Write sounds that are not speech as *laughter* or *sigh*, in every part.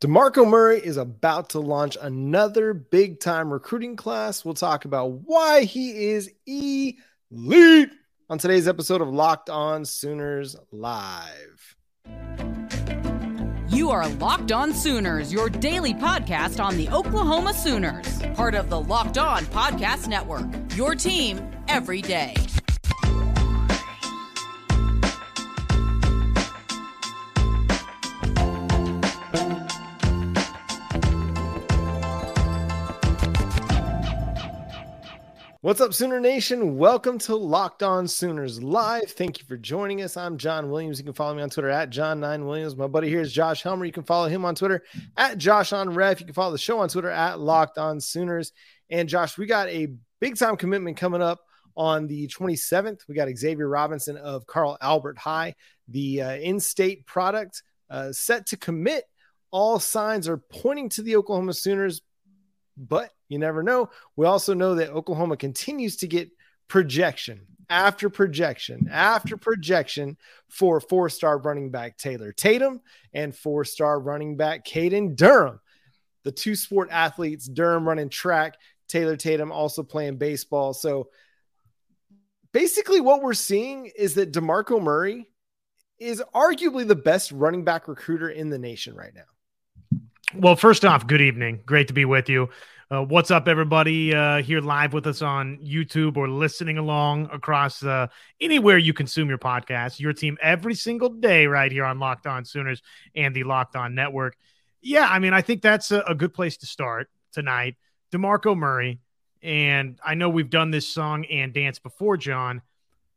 DeMarco Murray is about to launch another big time recruiting class. We'll talk about why he is elite on today's episode of Locked On Sooners Live. You are Locked On Sooners, your daily podcast on the Oklahoma Sooners, part of the Locked On Podcast Network. Your team every day. What's up, Sooner Nation? Welcome to Locked On Sooners Live. Thank you for joining us. I'm John Williams. You can follow me on Twitter at John9Williams. My buddy here is Josh Helmer. You can follow him on Twitter at Josh on Ref. You can follow the show on Twitter at Locked On Sooners. And Josh, we got a big time commitment coming up on the 27th. We got Xavier Robinson of Carl Albert High, the uh, in state product, uh, set to commit. All signs are pointing to the Oklahoma Sooners, but you never know. We also know that Oklahoma continues to get projection after projection after projection for four star running back Taylor Tatum and four star running back Caden Durham. The two sport athletes, Durham running track, Taylor Tatum also playing baseball. So basically, what we're seeing is that DeMarco Murray is arguably the best running back recruiter in the nation right now. Well, first off, good evening. Great to be with you. Uh, what's up, everybody? Uh, here live with us on YouTube or listening along across uh, anywhere you consume your podcast. Your team every single day, right here on Locked On Sooners and the Locked On Network. Yeah, I mean, I think that's a, a good place to start tonight. DeMarco Murray, and I know we've done this song and dance before, John,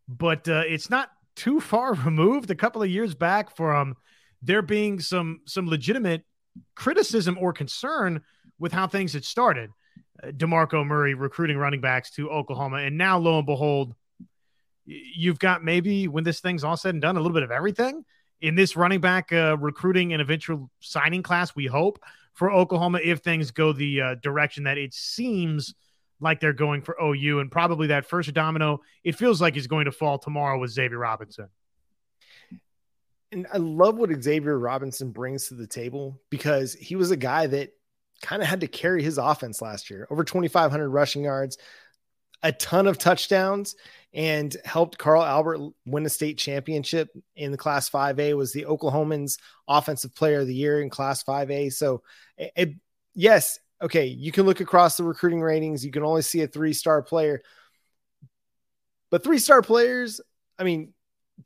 but uh, it's not too far *laughs* removed. A couple of years back from there being some some legitimate criticism or concern with how things had started. Uh, DeMarco Murray recruiting running backs to Oklahoma. And now, lo and behold, you've got maybe when this thing's all said and done, a little bit of everything in this running back uh, recruiting and eventual signing class, we hope for Oklahoma if things go the uh, direction that it seems like they're going for OU. And probably that first domino, it feels like is going to fall tomorrow with Xavier Robinson. And I love what Xavier Robinson brings to the table because he was a guy that kind of had to carry his offense last year. Over 2,500 rushing yards, a ton of touchdowns, and helped Carl Albert win a state championship in the Class 5A. Was the Oklahomans Offensive Player of the Year in Class 5A. So, it, yes, okay, you can look across the recruiting ratings. You can only see a three star player, but three star players. I mean,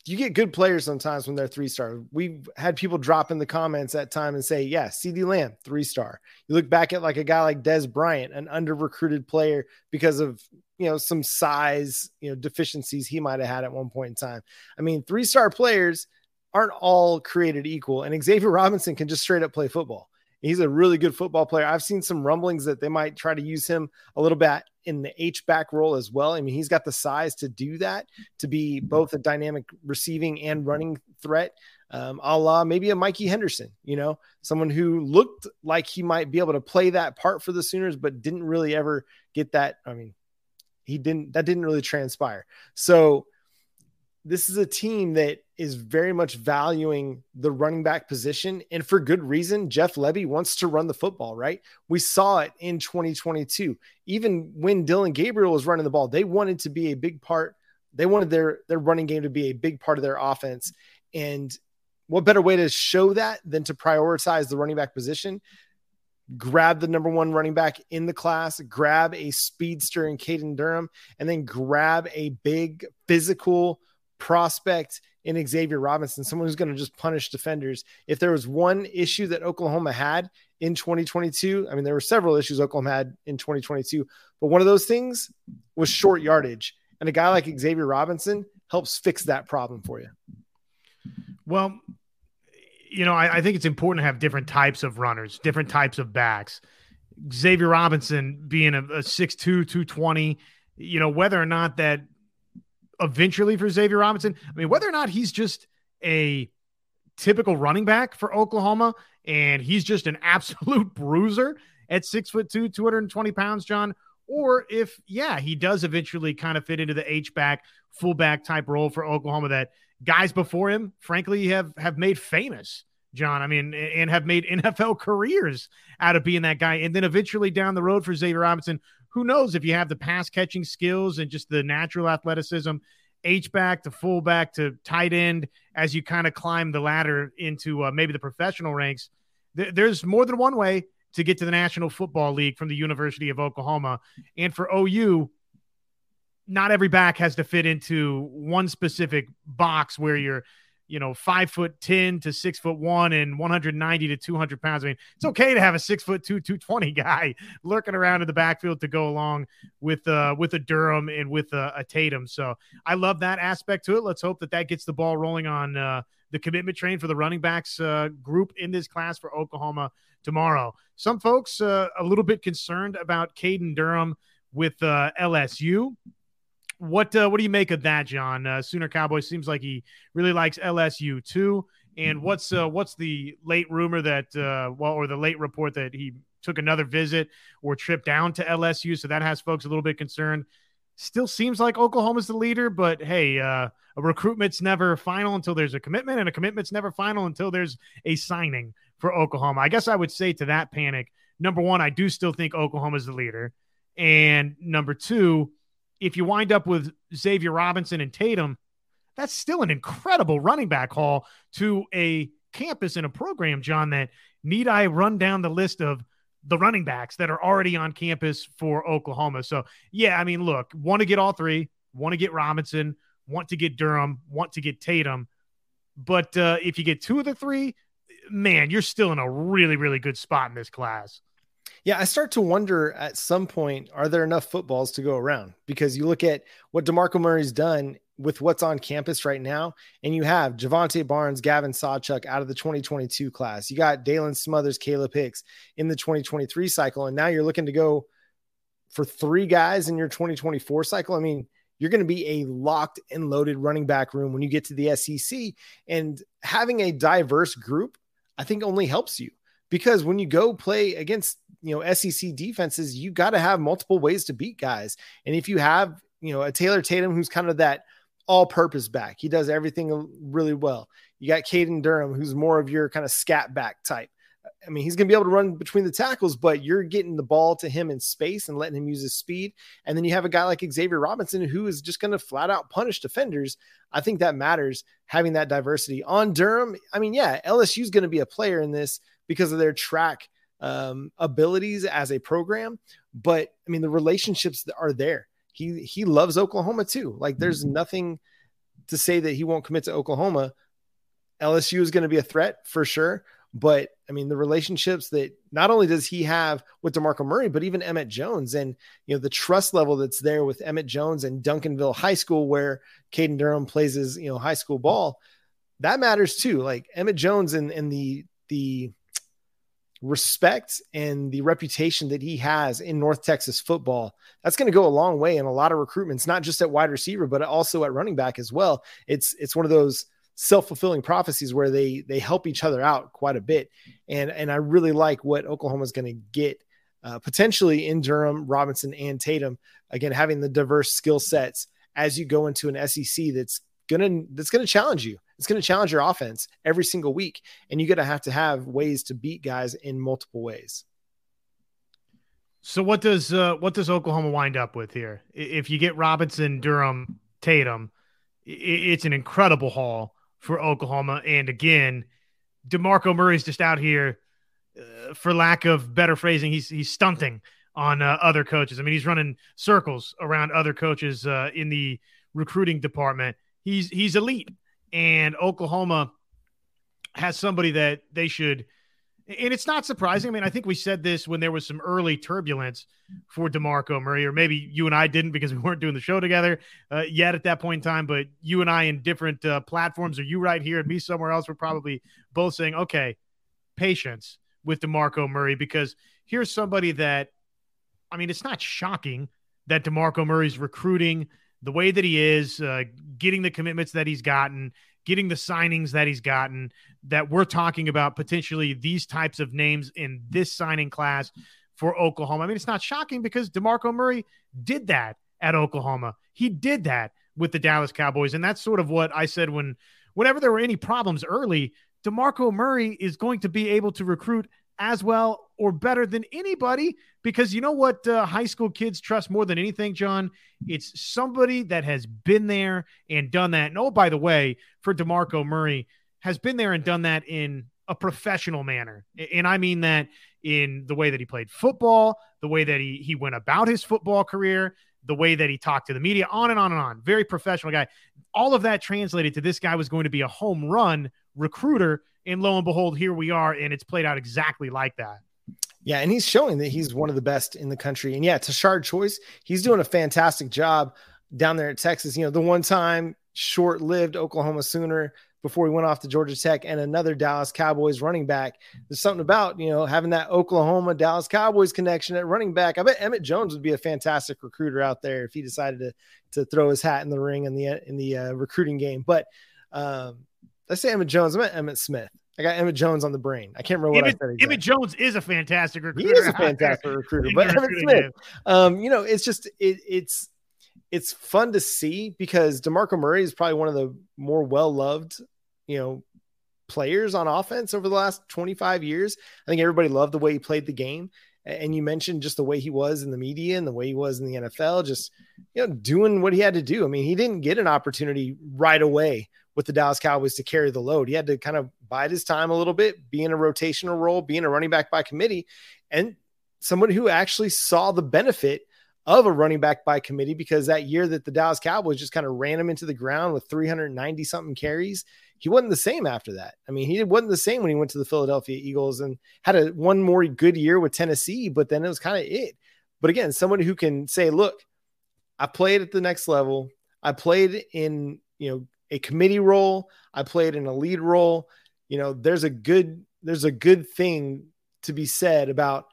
you get good players sometimes when they're three star. We've had people drop in the comments at time and say, yeah, CeeDee Lamb, three star. You look back at like a guy like Dez Bryant, an under recruited player because of, you know, some size, you know, deficiencies he might have had at one point in time. I mean, three star players aren't all created equal. And Xavier Robinson can just straight up play football. He's a really good football player. I've seen some rumblings that they might try to use him a little bit in the H back role as well. I mean, he's got the size to do that, to be both a dynamic receiving and running threat, um, a la maybe a Mikey Henderson, you know, someone who looked like he might be able to play that part for the Sooners, but didn't really ever get that. I mean, he didn't, that didn't really transpire. So, this is a team that is very much valuing the running back position and for good reason. Jeff Lebby wants to run the football, right? We saw it in 2022. Even when Dillon Gabriel was running the ball, they wanted to be a big part. They wanted their their running game to be a big part of their offense. And what better way to show that than to prioritize the running back position? Grab the number one running back in the class, grab a speedster in Caden Durham, and then grab a big physical prospect in Xavier Robinson, someone who's going to just punish defenders. If there was one issue that Oklahoma had in 2022, I mean, there were several issues Oklahoma had in 2022, but one of those things was short yardage. And a guy like Xavier Robinson helps fix that problem for you. Well, you know, I, I think it's important to have different types of runners, different types of backs. Xavier Robinson being a, a 6'2, 220, you know, whether or not that eventually for Xavier Robinson. I mean, whether or not he's just a typical running back for Oklahoma and he's just an *laughs* absolute bruiser at six foot two, 220 pounds, John, or if, yeah, he does eventually kind of fit into the H back, fullback type role for Oklahoma that guys before him, frankly, have have made famous John. I mean, and have made *laughs* NFL careers out of being that guy. And then eventually down the road for Xavier Robinson, who knows if you have the pass catching skills and just the natural athleticism, H back to fullback to tight end as you kind of climb the ladder into uh, maybe the professional ranks. Th- there's more than one way to get to the National Football League from the University of Oklahoma. And for OU, not every back has to fit into one specific box where you're you know, five foot 10 to six foot one and 190 to 200 pounds. I mean, it's okay to have a six foot two, 220 guy *laughs* lurking around in the backfield to go along with, uh, with a Durham and with a, a Tatum. So I love that aspect to it. Let's hope that that gets the ball rolling on, uh, the commitment train for the running backs uh, group in this class for Oklahoma tomorrow. Some folks uh, a little bit concerned about Caden Durham with uh, LSU. What uh, what do you make of that, John? Uh, Sooner Cowboy seems like he really likes LSU too. And what's uh, what's the late rumor that uh, well, or the late report that he took another visit or trip down to LSU? So that has folks a little bit concerned. Still seems like Oklahoma's the leader, but hey, uh, a recruitment's never final until there's a commitment, and a commitment's never final until there's a signing for Oklahoma. I guess I would say to that panic, number one, I do still think Oklahoma's the leader, and number two if you wind up with Xavier Robinson and Tatum, that's still an incredible running back haul to a campus and a program, John. That need I run down the list of the running backs that are already on campus for Oklahoma? So, yeah, I mean, look, want to get all three, want to get Robinson, want to get Durham, want to get Tatum. But uh, if you get two of the three, man, you're still in a really, really good spot in this class. Yeah, I start to wonder at some point, are there enough footballs to go around? Because you look at what DeMarco Murray's done with what's on campus right now, and you have Jovantae Barnes, Gavin Sawchuk out of the 2022 class. You got Daylan Smothers, Kalib Hicks in the 2023 cycle, and now you're looking to go for three guys in your 2024 cycle. I mean, you're going to be a locked and loaded running back room when you get to the SEC, and having a diverse group, I think, only helps you because when you go play against you know SEC defenses, you got to have multiple ways to beat guys. And if you have you know a Taylor Tatum who's kind of that all-purpose back, he does everything really well. You got Caden Durham who's more of your kind of scat back type. I mean, he's going to be able to run between the tackles, but you're getting the ball to him in space and letting him use his speed. And then you have a guy like Xavier Robinson who is just going to flat out punish defenders. I think that matters having that diversity on Durham. I mean, yeah, LSU is going to be a player in this because of their track um, abilities as a program. But I mean, the relationships are there. He he loves Oklahoma too. Like, there's mm-hmm. nothing to say that he won't commit to Oklahoma. LSU is going to be a threat for sure. But I mean, the relationships that not only does he have with DeMarco Murray, but even Emmett Jones and, you know, the trust level that's there with Emmett Jones and Duncanville High School, where Caden Durham plays his, you know, high school ball, that matters too. Like Emmett Jones and, and the, the respect and the reputation that he has in North Texas football, that's going to go a long way in a lot of recruitments, not just at wide receiver, but also at running back as well. It's it's one of those self-fulfilling prophecies where they they help each other out quite a bit. And and I really like what Oklahoma is going to get uh, potentially in Durham, Robinson, and Tatum. Again, having the diverse skill sets as you go into an SEC that's gonna that's gonna challenge you. It's gonna challenge your offense every single week, and you're gonna have to have ways to beat guys in multiple ways. So what does uh, what does Oklahoma wind up with here? If you get Robinson, Durham, Tatum, it's an incredible haul for Oklahoma. And again, DeMarco Murray's just out here, uh, for lack of better phrasing, he's he's stunting on uh, other coaches. I mean, he's running circles around other coaches uh, in the recruiting department he's he's elite, and Oklahoma has somebody that they should. And it's not surprising. I mean, I think we said this when there was some early turbulence for DeMarco Murray, or maybe you and I didn't because we weren't doing the show together uh, yet at that point in time. But you and I in different uh, platforms, or you right here and me somewhere else, we're probably both saying, okay, patience with DeMarco Murray because here's somebody that, I mean, it's not shocking that DeMarco Murray's recruiting the way that he is, uh, getting the commitments that he's gotten, getting the signings that he's gotten, that we're talking about potentially these types of names in this signing class for Oklahoma. I mean, it's not shocking because DeMarco Murray did that at Oklahoma. He did that with the Dallas Cowboys. And that's sort of what I said when whenever there were any problems early, DeMarco Murray is going to be able to recruit as well or better than anybody because you know what uh, high school kids trust more than anything, John? It's somebody that has been there and done that. And oh, by the way, for DeMarco Murray, has been there and done that in a professional manner. And I mean that in the way that he played football, the way that he he went about his football career, the way that he talked to the media, on and on and on. Very professional guy. All of that translated to this guy was going to be a home run recruiter. And lo and behold, here we are, and it's played out exactly like that. Yeah, and he's showing that he's one of the best in the country. And yeah, Tashard Choice, he's doing a fantastic job down there at Texas. You know, the one time short lived Oklahoma Sooner before he went off to Georgia Tech and another Dallas Cowboys running back. There's something about, you know, having that Oklahoma Dallas Cowboys connection at running back. I bet Emmett Jones would be a fantastic recruiter out there if he decided to to throw his hat in the ring in the in the uh, recruiting game. But um, let's say Emmett Jones. I meant Emmitt Smith. I got Emmett Jones on the brain. I can't remember what Emmett, I said. Exactly. Emmett Jones is a fantastic recruiter. He is a fantastic *laughs* recruiter, but Emmitt Smith, um, you know, it's just it, it's it's fun to see because DeMarco Murray is probably one of the more well loved, you know, players on offense over the last 25 years. I think everybody loved the way he played the game. And you mentioned just the way he was in the media and the way he was in the NFL, just you know, doing what he had to do. I mean, he didn't get an opportunity right away with the Dallas Cowboys to carry the load. He had to kind of bide his time a little bit, be in a rotational role, being a running back by committee, and someone who actually saw the benefit of a running back by committee because that year that the Dallas Cowboys just kind of ran him into the ground with 390 something carries, he wasn't the same after that. I mean, he wasn't the same when he went to the Philadelphia Eagles and had a one more good year with Tennessee, but then it was kind of it. But again, someone who can say, look, I played at the next level. I played in, you know, a committee role. I played in a lead role. You know, there's a good there's a good thing to be said about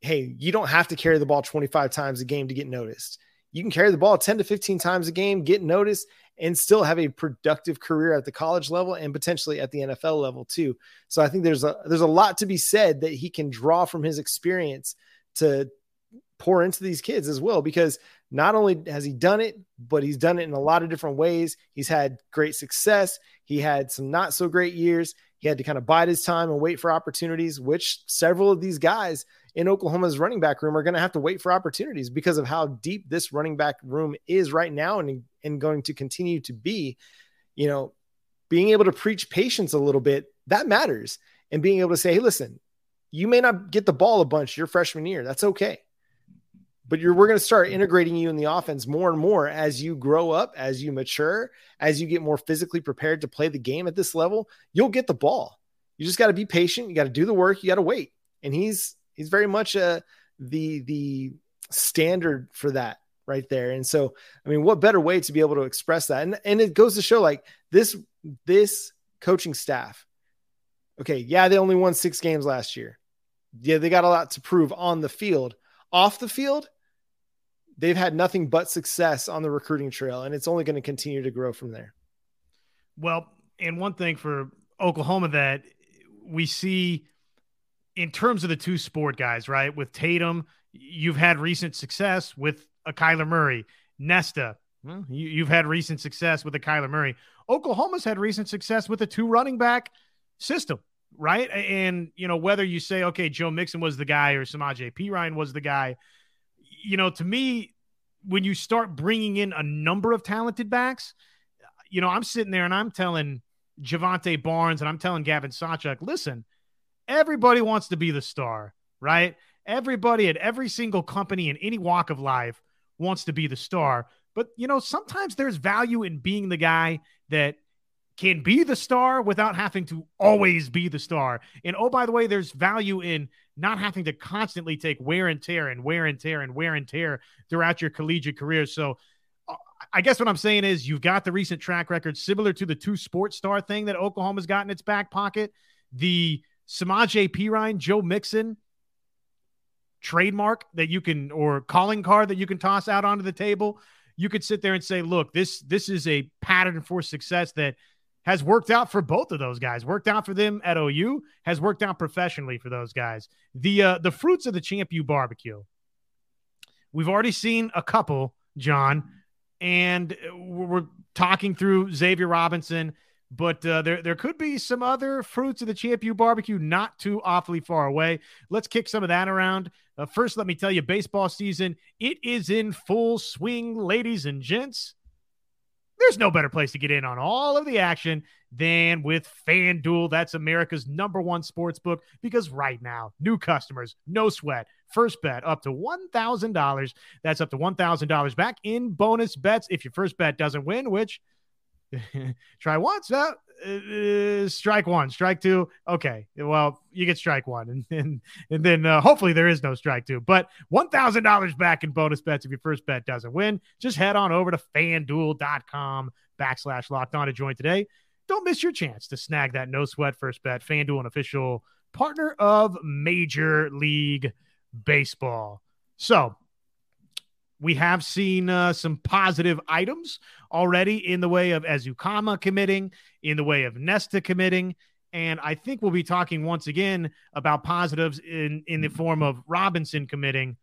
hey, you don't have to carry the ball 25 times a game to get noticed. You can carry the ball 10 to 15 times a game, get noticed, and still have a productive career at the college level and potentially at the NFL level too. So I think there's a there's a lot to be said that he can draw from his experience to pour into these kids as well because not only has he done it, but he's done it in a lot of different ways. He's had great success. He had some not so great years. He had to kind of bide his time and wait for opportunities, which several of these guys in Oklahoma's running back room are going to have to wait for opportunities because of how deep this running back room is right now and, and going to continue to be. You know, being able to preach patience a little bit, that matters. And being able to say, hey, listen, you may not get the ball a bunch your freshman year. That's okay but you're we're going to start integrating you in the offense more and more as you grow up, as you mature, as you get more physically prepared to play the game at this level. You'll get the ball. You just got to be patient. You got to do the work. You got to wait. And he's he's very much uh, the the standard for that right there. And so, I mean, what better way to be able to express that? And and it goes to show like this this coaching staff. Okay, yeah, they only won six games last year. Yeah, they got a lot to prove on the field. Off the field, they've had nothing but success on the recruiting trail, and it's only going to continue to grow from there. Well, and one thing for Oklahoma that we see in terms of the two sport guys, right? With Tatum, you've had recent success with a Kyler Murray. Nesta, you, have had recent success with a Kyler Murray. Oklahoma's had recent success with a two running back system, right? And, you know, whether you say, okay, Joe Mixon was the guy or Samaje Perine was the guy – you know, to me, when you start bringing in a number of talented backs, you know, I'm sitting there and I'm telling Jovantae Barnes and I'm telling Gavin Sawchuk, listen, everybody wants to be the star, right? Everybody at every single company in any walk of life wants to be the star. But, you know, sometimes there's value in being the guy that can be the star without having to always be the star. And oh, by the way, there's value in not having to constantly take wear and tear and wear and tear and wear and tear throughout your collegiate career. So uh, I guess what I'm saying is you've got the recent track record similar to the two sports star thing that Oklahoma's got in its back pocket. The Samaje Perine, Joe Mixon trademark that you can or calling card that you can toss out onto the table. You could sit there and say, look, this this is a pattern for success that has worked out for both of those guys. Worked out for them at OU, has worked out professionally for those guys. The uh, the fruits of the Champ U barbecue. We've already seen a couple, John, and we're talking through Xavier Robinson. but uh, there there could be some other fruits of the Champ U barbecue not too awfully far away. Let's kick some of that around. Uh, first, let me tell you, baseball season it is in full swing, ladies and gents. There's no better place to get in on all of the action than with FanDuel. That's America's number one sports book because right now, new customers, no sweat, first bet up to $1,000. That's up to $1,000 back in bonus bets if your first bet doesn't win, which *laughs* try once. Uh, uh, strike one, strike two. Okay, well, you get strike one, and and, and then uh, hopefully there is no strike two. But one thousand dollars back in bonus bets if your first bet doesn't win. Just head on over to FanDuel.com backslash locked on to join today. Don't miss your chance to snag that no sweat first bet. FanDuel, an official partner of Major League Baseball. So we have seen uh, some positive items already in the way of Ezukanma committing, in the way of Nesta committing. And I think we'll be talking once again about positives in, in the form of Robinson committing.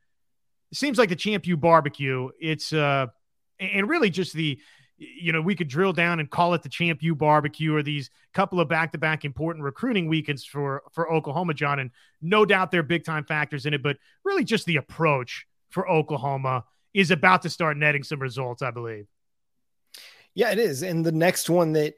It seems like the Champ barbecue. It's uh and really just the you know, we could drill down and call it the Champ barbecue or these couple of back to back important recruiting weekends for for Oklahoma, John. And no doubt they're big time factors in it, but really just the approach for Oklahoma is about to start netting some results, I believe. Yeah, it is. And the next one that,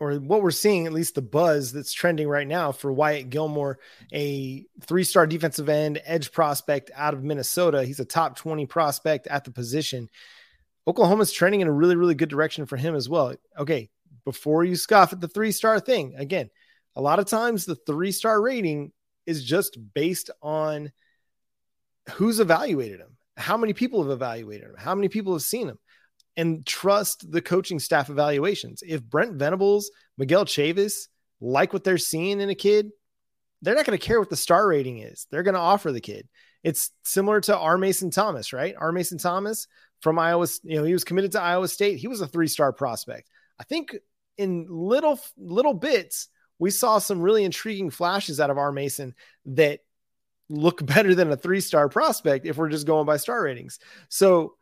or what we're seeing, at least the buzz that's trending right now for Wyatt Gilmore, a three star defensive end, edge prospect out of Minnesota. He's a top 20 prospect at the position. Oklahoma's trending in a really, really good direction for him as well. Okay, before you scoff at the three star thing, again, a lot of times the three star rating is just based on who's evaluated him how many people have evaluated him? How many people have seen him? And trust the coaching staff evaluations. If Brent Venables, Miguel Chavis like what they're seeing in a kid, they're not going to care what the star rating is. They're going to offer the kid. It's similar to R. Mason Thomas, right? R. Mason Thomas from Iowa, you know, he was committed to Iowa State. He was a three star prospect. I think in little little bits, we saw some really intriguing flashes out of R. Mason that look *laughs* better than a three star prospect if we're just going by star ratings. So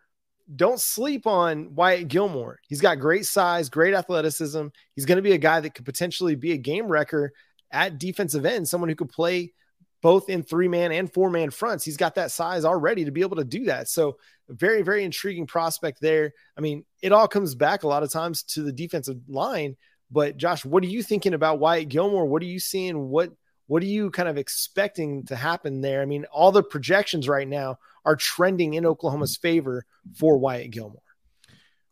don't sleep on Wyatt Gilmore. He's got great size, great athleticism. He's going to be a guy that could potentially be a game wrecker at defensive end, someone who could play both in three man and four man fronts. He's got that size already to be able to do that. So, very, very intriguing prospect there. I mean, it all comes back a lot of times to the defensive line. But, Josh, what are you thinking about Wyatt Gilmore? What are you seeing? What what are you kind of expecting to happen there? I mean, all the projections right now are trending in Oklahoma's favor for Wyatt Gilmore.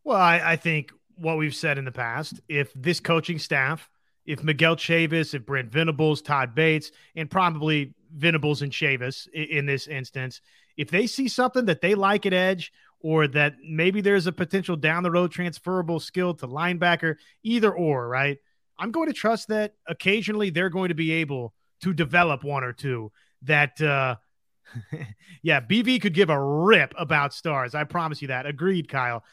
Well, I, I think what we've said in the past, if this coaching staff, if Miguel Chavis, if Brent Venables, Todd Bates, and probably Venables and Chavis in, in this instance, if they see something that they like at edge or that maybe there's a potential down the road transferable skill to linebacker, either or, right? I'm going to trust that occasionally they're going to be able to develop one or two that uh *laughs* yeah, BV could give a rip about stars. I promise you that. Agreed, Kyle.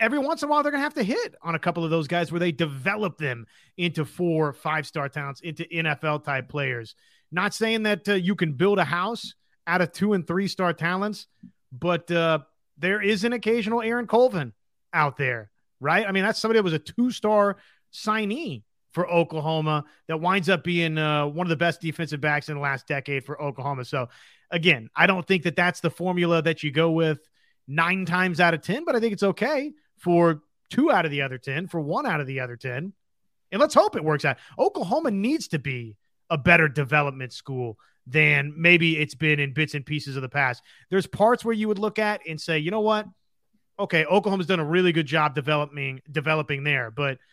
Every once in a while, they're going to have to hit on a couple of those guys where they develop them into four, five star talents, into NFL type players. Not saying that uh, you can build a house out of two and three star talents, but uh, there is an occasional Aaron Colvin out there, right? I mean, that's somebody that was a two star signee for Oklahoma that winds up being uh, one of the best defensive backs in the last decade for Oklahoma. So, again, I don't think that that's the formula that you go with nine times out of 10, but I think it's okay for two out of the other 10, for one out of the other 10. And let's hope it works out. Oklahoma needs to be a better development school than maybe it's been in bits and pieces of the past. There's parts where you would look at and say, you know what? Okay, Oklahoma's done a really good job developing developing there, but –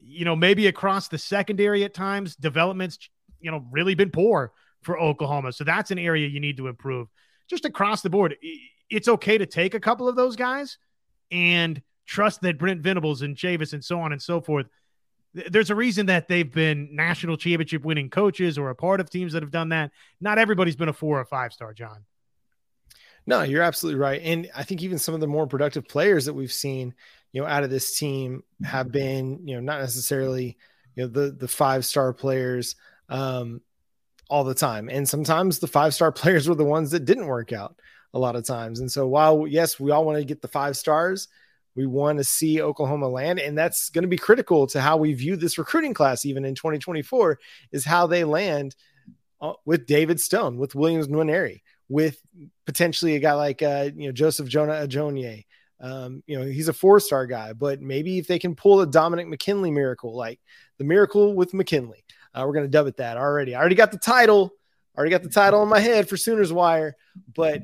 you know, maybe across the secondary at times, development's, you know, really been poor for Oklahoma. So that's an area you need to improve. Just across the board, it's okay to take a couple of those guys and trust that Brent Venables and Chavis and so on and so forth. There's a reason that they've been national championship winning coaches or a part of teams that have done that. Not everybody's been a four or five star, John. No, you're absolutely right. And I think even some of the more productive players that we've seen, you know, out of this team have been, you know, not necessarily, you know, the the five star players um, all the time. And sometimes the five star *laughs* players were the ones that didn't work out a lot of times. And so while yes, we all want to get the five stars, we want to see Oklahoma land, and that's going to be critical to how we view this recruiting class, even in 2024, is how they land uh, with David Stone, with Williams Nwaneri, with potentially a guy like uh, you know Joseph Jonah Ajonye. Um, you know, he's a four-star guy, but maybe if they can pull a Dominick McKinley miracle, like the miracle with McKinley, uh, we're going to dub it that already. I already got the title, already got the title in my head for Sooners Wire, but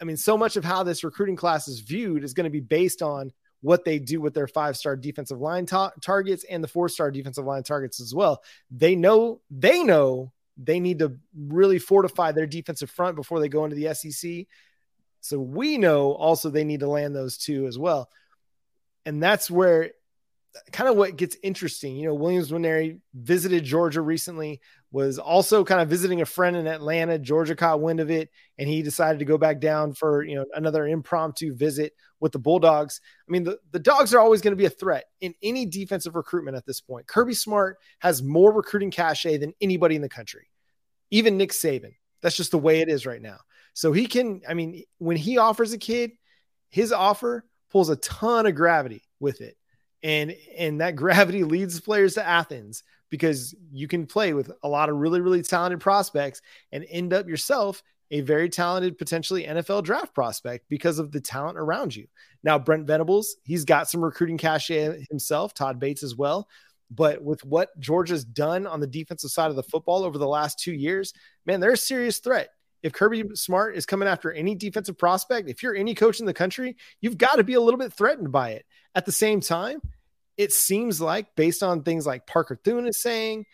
I mean, so much of how this recruiting class is viewed is going to be based on what they do with their five star defensive line ta- targets and the four star defensive line targets as well. They know they know they need to really fortify their defensive front before they go into the SEC. So we know also they need to land those two as well. And that's where kind of what gets interesting. You know, Williams Nwaneri visited Georgia recently, was also kind of visiting a friend in Atlanta. Georgia caught wind of it, and he decided to go back down for you know another impromptu visit with the Bulldogs. I mean, the, the dogs are always going to be a threat in any defensive recruitment at this point. Kirby Smart has more recruiting cachet than anybody in the country, even Nick Saban. That's just the way it is right now. So he can, I mean, when he offers a kid, his offer pulls a ton of gravity with it and and that *laughs* gravity leads players to Athens because you can play with a lot of really really talented prospects and end up yourself a very talented potentially NFL draft prospect because of the talent around you. Now Brent Venables, he's got some recruiting cachet himself, Todd Bates as well. But with what Georgia's done on the defensive side of the football over the last two years, man, they're a serious threat. If Kirby Smart is coming after any defensive prospect, if you're any coach in the country, you've got to be a little bit threatened by it. At the same time, it seems like, based on things like Parker Thune is saying,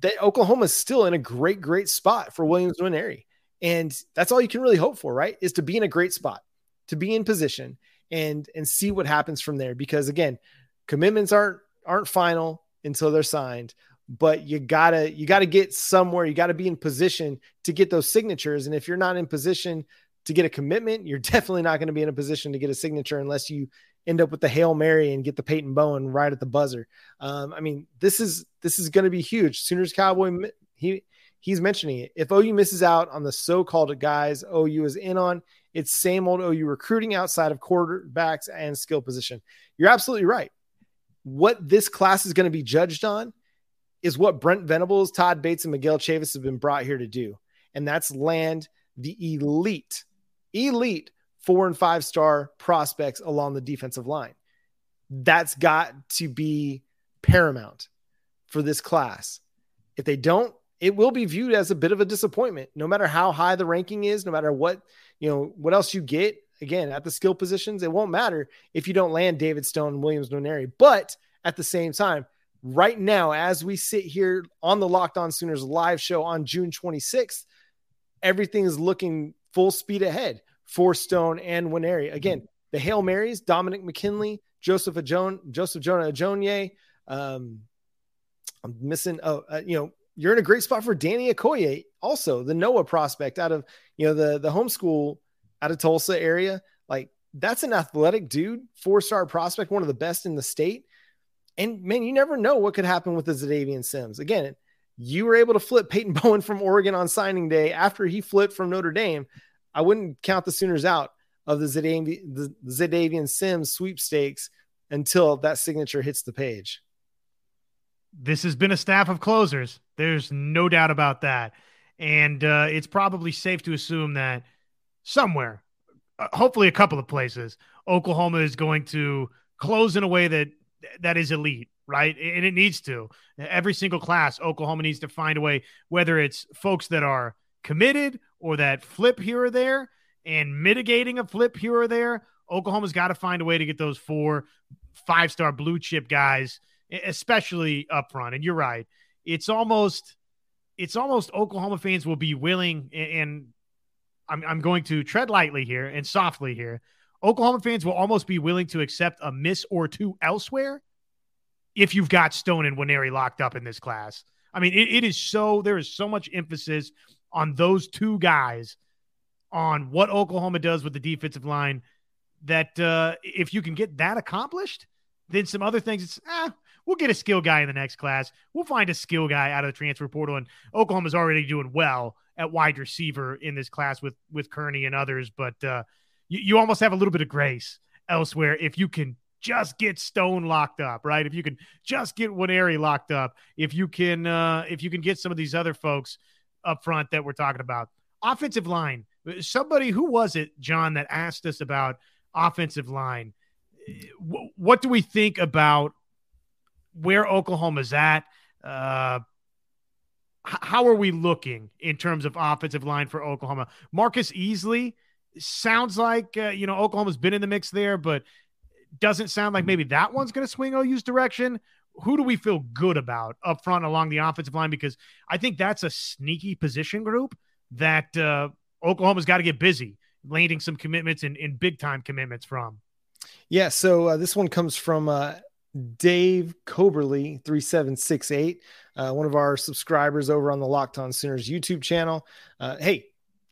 that Oklahoma is still in a great, great spot for Williams Nwaneri. And that's all you can really hope for, right? Is to be in a great spot, to be in position and and see what happens from there. Because again, commitments aren't aren't final until they're signed but you gotta you gotta get somewhere you gotta be in position to get those signatures and if you're not in position to get a commitment you're *laughs* definitely not going to be in a position to get a signature unless you end up with the hail mary and get the Peyton Bowen right at the buzzer. Um, I mean, this is this is going to be huge. Sooners Cowboy he he's mentioning it. If OU misses out on the so-called guys OU is in on, it's same old OU recruiting outside of quarterbacks and skill position. You're absolutely right. What this class is going to be judged on is what Brent Venables, Todd Bates, and Miguel Chavis have been brought here to do, and that's land the elite, elite four and five star prospects along the defensive line. That's got to be paramount for this class. If they don't, it will be viewed as a bit of a disappointment, no matter how high the ranking is, no matter what, you know, what else you get. Again, at the skill positions, it won't matter if you don't land David Stone and Williams Nwaneri. But at the same time, right now, as we sit here on the Locked On Sooners live show on June 26th, everything is looking full speed ahead for Stone and Nwaneri. Again, the Hail Marys, Dominick McKinley, Joseph Ajon, Joseph Jonah Ajonye. Um, I'm missing. Oh, uh, you know, you're in a great spot for Danny Okoye, also the Noah prospect out of you know the the homeschool out of Tulsa area. Like that's an athletic dude, four star prospect, one of the best in the state. And man, you never know what could happen with the Xadavien Sims. Again, you were able to flip Peyton *laughs* Bowen from Oregon on signing day after he flipped from Notre Dame. I wouldn't count the Sooners out of the Xadavien, the Xadavien Sims sweepstakes until that signature hits the page. This has been a staff of closers. There's no doubt about that. And uh, it's probably safe to assume that somewhere, uh, hopefully a couple of places, Oklahoma is going to close in a way that that is elite, right? And it needs to. Every single class, Oklahoma needs to find a way, whether it's folks that are committed or that flip here or there and mitigating a flip here or there, Oklahoma's got to find a way to get those four five star blue chip guys, especially up front. And you're right. It's almost it's almost Oklahoma fans will be willing and I'm, I'm going to tread lightly here and softly here. Oklahoma fans will almost be willing to accept a miss or two elsewhere if you've got Stone and Nwaneri locked up in this class. I mean, it, it is so there is so much emphasis on those two guys on what Oklahoma does with the defensive line that uh, if you can get that accomplished, then some other things, it's, eh, we'll get a skill guy in the next class. We'll find a skill guy out of the transfer portal. And Oklahoma's already doing well at wide receiver in this class with, with Kearney and others. But uh, you, you almost have a little bit of grace elsewhere if you can just get Stone locked up, right? If you can just get Nwaneri locked up, if you can uh if you can get some of these other folks up front that we're talking about. Offensive line. Somebody who was it, John, that asked us about offensive line. What do we think about where Oklahoma's at? Uh, how are we looking in terms of offensive line for Oklahoma? Marcus Easley sounds like uh, you know Oklahoma's been in the mix there, but doesn't sound like maybe that one's going to swing OU's direction. Who do we feel good about up front along the offensive line? Because I think that's a sneaky position group that uh, Oklahoma's got to get busy landing some commitments and, and big time commitments from. Yeah, so uh, this one comes from uh, Dave Coberly, 3768, uh, one of our subscribers over on the Locked On Sooners YouTube channel. Uh, hey,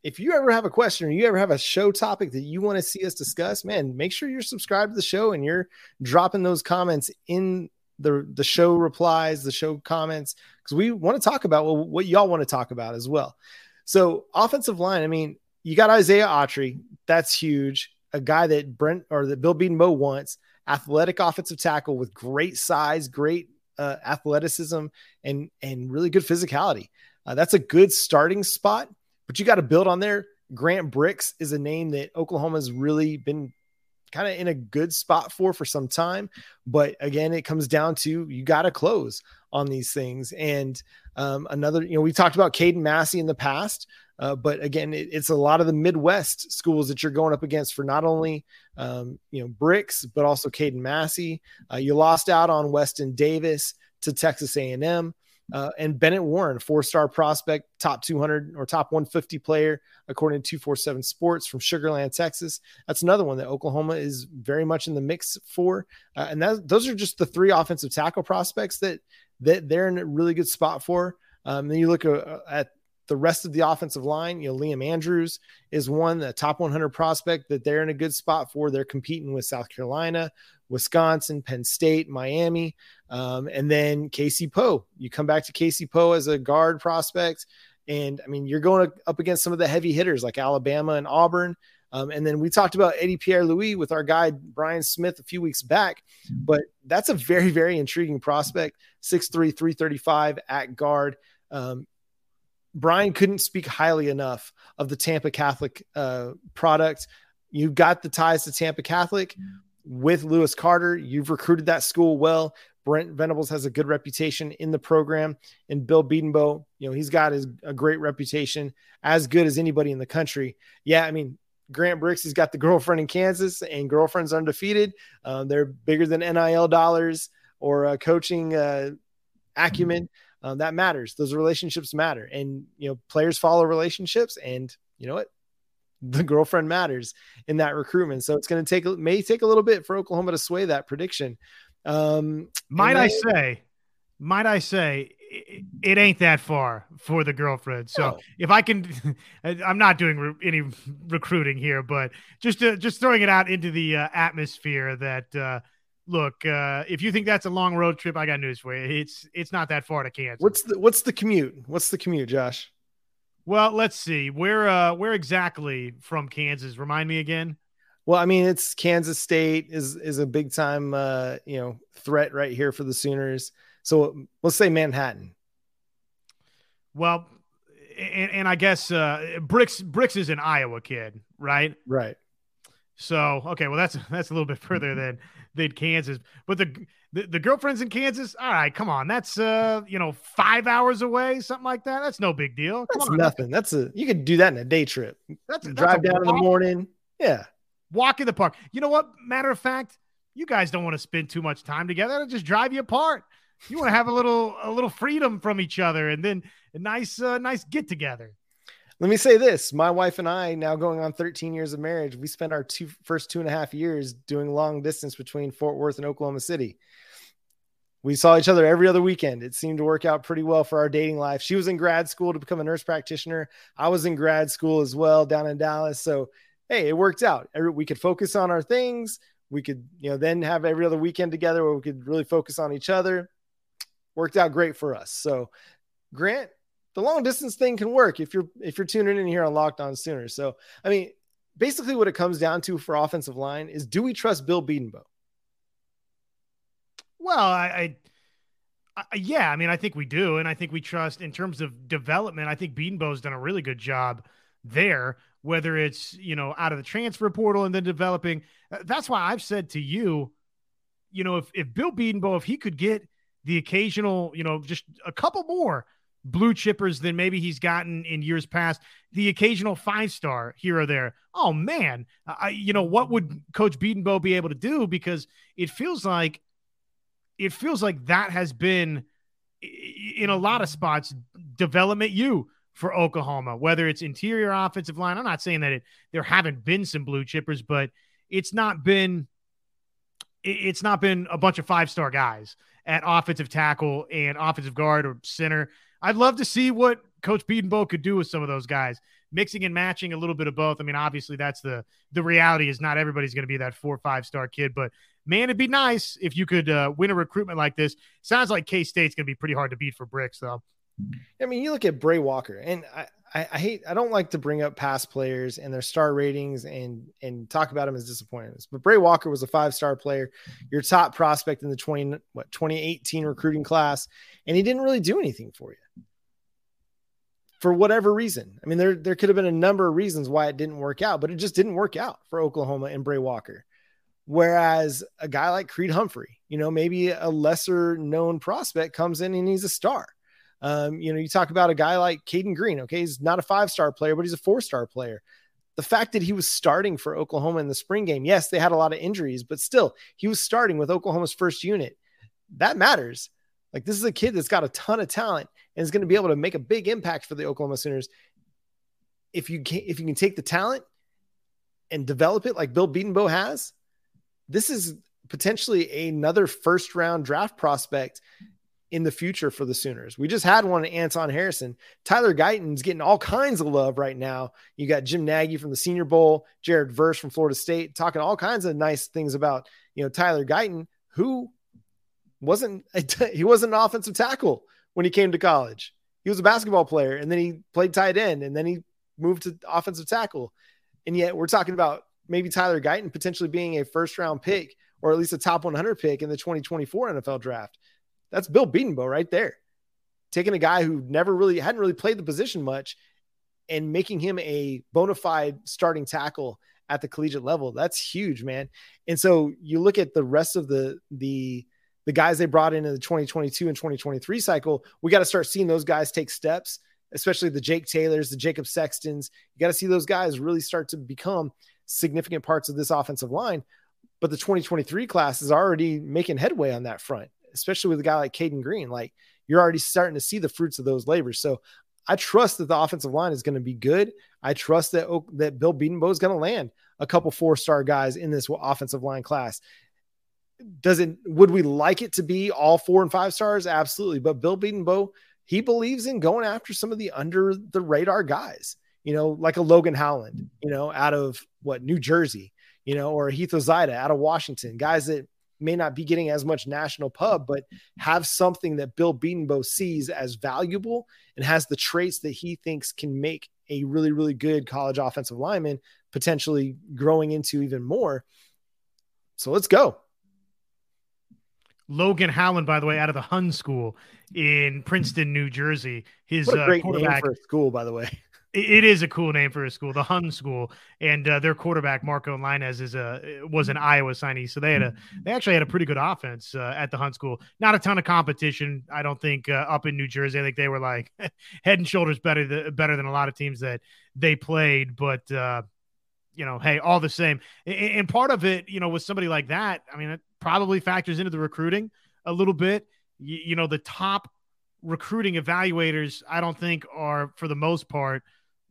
if you ever have a question or you ever have a show topic that you want to see us discuss, man, make sure you're subscribed to the show and you're dropping those comments in the the show replies, the show comments, because we want to talk about what, what y'all want to talk about as well. So offensive line, I mean, you got Isaiah Autry, that's huge. A guy that Brent or that Bill Bedenbaugh wants athletic offensive tackle with great size, great uh, athleticism, and and really good physicality. Uh, that's a good starting spot, but you got to build on there. Grant Brix is a name that Oklahoma's really been kind of in a good spot for for some time. But again, it comes down to you got to close on these things. And um, another, you know, we talked about Caden Massey in the past. Uh, but again, it, it's a lot of the Midwest schools that you're going up against for not only um, you know Brix, but also Caden Massey. Uh, you lost out on Weston Davis to Texas A&M. Uh, and Bennett Warren, four-star prospect, top 200 or top 150 player according to 247 Sports from Sugarland, Texas. That's another one that Oklahoma is very much in the mix for. Uh, and that, those are just the three offensive tackle prospects that that they're in a really good spot for. Um, then you look uh, at the rest of the offensive line, you know, Liam Andrews is one, the top 100 prospect that they're in a good spot for. They're competing with South Carolina, Wisconsin, Penn State, Miami, um, and then Casey Poe. You come back to Casey Poe as a guard prospect. And I mean, you're going up against some of the heavy hitters like Alabama and Auburn. Um, and then we talked about Eddie Pierre Louis with our guy Brian Smith a few weeks back, but that's a very, very intriguing prospect. 6'3, 335 at guard. Um, Brian couldn't speak highly enough of the Tampa Catholic uh, product. You've got the ties to Tampa Catholic with Lewis Carter. You've recruited that school well. Brent Venables has a good reputation in the program, and Bill Bedenbaugh, you know, he's got his, a great reputation, as good as anybody in the country. Yeah, I mean, Grant Brix has got the girlfriend in Kansas, and girlfriend's undefeated. Uh, they're bigger than NIL dollars or uh, coaching uh, acumen um, that matters. Those relationships matter, and you know players follow relationships, and you know what, the girlfriend matters in that recruitment. So it's going to take may take a little bit for Oklahoma to sway that prediction. Um, might then, I say, might I say, it, it, ain't that far for the girlfriend. So no. if I can, *laughs* I'm not doing re- any recruiting here, but just uh, just throwing it out into the uh, atmosphere that. Uh, look, uh, if you think that's a long road trip, I got news for you. It's it's not that far to Kansas. What's the what's the commute? What's the commute, Josh? Well, let's see. Where uh where exactly from Kansas? Remind me again. Well, I mean, it's Kansas State is is a big time uh, you know, threat right here for the Sooners. So let's say Manhattan. Well, and, and I guess uh Bricks Brix is an Iowa kid, right? Right. So okay, well that's that's a little bit further *laughs* than than Kansas, but the, the the girlfriend's in Kansas. All right, come on, that's uh you know five hours away, something like that. That's no big deal. Come that's on. nothing. That's a you could do that in a day trip. That's, that's drive down walk. in the morning. Yeah, walk in the park. You know what? Matter of fact, you guys don't want to spend too much time together. It'll just drive you apart. You want to have a little a little freedom from each other, and then a nice uh, nice get together let me say this my wife and i now going on 13 years of marriage we spent our two first two and a half years doing long distance between fort worth and oklahoma city. We saw each other every other weekend. It seemed to work out pretty well for our dating life. She was in grad school to become a nurse practitioner. I was in grad school as well down in dallas. So hey it worked out. We could focus on our things. We could you know then have every other weekend together where we could really focus on each other. Worked out great for us. So grant the long distance thing can work if you're if you're tuning in here on Locked On Sooners. So I mean, basically what it comes down to for offensive line is do we trust Bill Bedenbaugh? Well, I, I, I, yeah, I mean, I think we do, and I think we trust in terms of development. I think Bedenbaugh's done a really good job there. Whether it's you know out of the transfer portal and then developing, uh, that's why I've said to you, you know, if if Bill Bedenbaugh, if he could get the occasional, you know, just a couple more blue chippers than maybe he's gotten in years past. The occasional five star here or there. Oh man, I, you know what would Coach Bedenbaugh be able to do? Because it feels like it feels like that has been in a lot of spots development you for Oklahoma, whether it's interior offensive line. I'm not saying that it there haven't been some blue chippers, but it's not been it's not been a bunch of five star guys at offensive tackle and offensive guard or center. I'd love to see what Coach Bedenbaugh could do with some of those guys, mixing and matching a little bit of both. I mean, obviously that's the the reality is not everybody's going to be that four five star kid, but man, it'd be nice if you could uh, win a recruitment like this. Sounds like K State's going to be pretty hard to beat for Brix, though. I mean, you look at Brey Walker, and I, I, I, hate I don't like to bring up past players and their star ratings and and talk about them as disappointments. But Brey Walker was a five star player, your top prospect in the 20 what 2018 recruiting class, and he didn't really do anything for you. For whatever reason. I mean, there there could have been a number of reasons why it didn't work out, but it just didn't work out for Oklahoma and Brey Walker. Whereas a guy like Creed Humphrey, you know, maybe a lesser known prospect comes in and he's a star um, you know, you talk about a guy like Cayden Green. Okay, he's not a five star player, but he's a four star player. The fact that he was starting for Oklahoma in the spring game, yes, they had a lot of injuries, but still, he was starting with Oklahoma's first unit. That matters. Like this is a kid that's got a ton of talent and is going to be able to make a big impact for the Oklahoma Sooners. If you can, if you can take the talent and develop it like Bill Bedenbaugh has, this is potentially another first round draft prospect in the future for the Sooners. We just had one Anton Harrison. Tyler Guyton's getting all kinds of love right now. You got Jim Nagy from the Senior Bowl, Jared Verse from Florida State, talking all kinds of nice things about you know Tyler Guyton, who wasn't *laughs* he wasn't an offensive tackle when he came to college. He was a basketball player, and then he played tight end, and then he moved to offensive tackle. And yet we're talking about maybe Tyler Guyton potentially being a first round pick or at least a top 100 pick in the 2024 NFL draft. That's Bill Bedenbaugh right there. Taking a guy who never really hadn't really played the position much and making him a bona fide starting tackle at the collegiate level. That's huge, man. And so you look at the rest of the the the guys they brought in in the 2022 and 2023 cycle, we got to start seeing those guys take steps, especially the Jake Taylors, the Jacob Sextons. You got to see those guys really start to become significant parts of this offensive line. But the 2023 class is already making headway on that front especially with a guy like Cayden Green. Like you're already starting to see the fruits of those labors. So I trust that the offensive line is going to be good. I trust that that Bill Bedenbaugh is going to land a couple four star guys in this offensive line class. Does it? Would we like it to be all four and five stars? Absolutely. But Bill Bedenbaugh, he believes in going after some of the under the radar guys. You know, like a Logan Howland. You know, out of what New Jersey. You know, or Heath Ozaeta out of Washington. Guys that may not be getting as much national pub, but have something that Bill Bedenbaugh sees as valuable and has the traits that he thinks can make a really, really good college offensive lineman, potentially growing into even more. So let's go. Logan Howland, by the way, out of the Hun School in Princeton, New Jersey. His what a uh, great uh, name for a school, by the way *laughs* it is a cool name for a school, the Hun School, and uh, their quarterback Marco Lainez is a was an Iowa signee, so they had a they actually had a pretty good offense uh, at the Hun School. Not a ton of competition, I don't think, uh, up in New Jersey. I think they were like *laughs* head and shoulders better than, better than a lot of teams that they played, but uh, you know, hey, all the same. And, part of it, you know, with somebody like that, I mean, it probably factors into the recruiting a little bit. you, you know, the top recruiting evaluators, I don't think are for the most part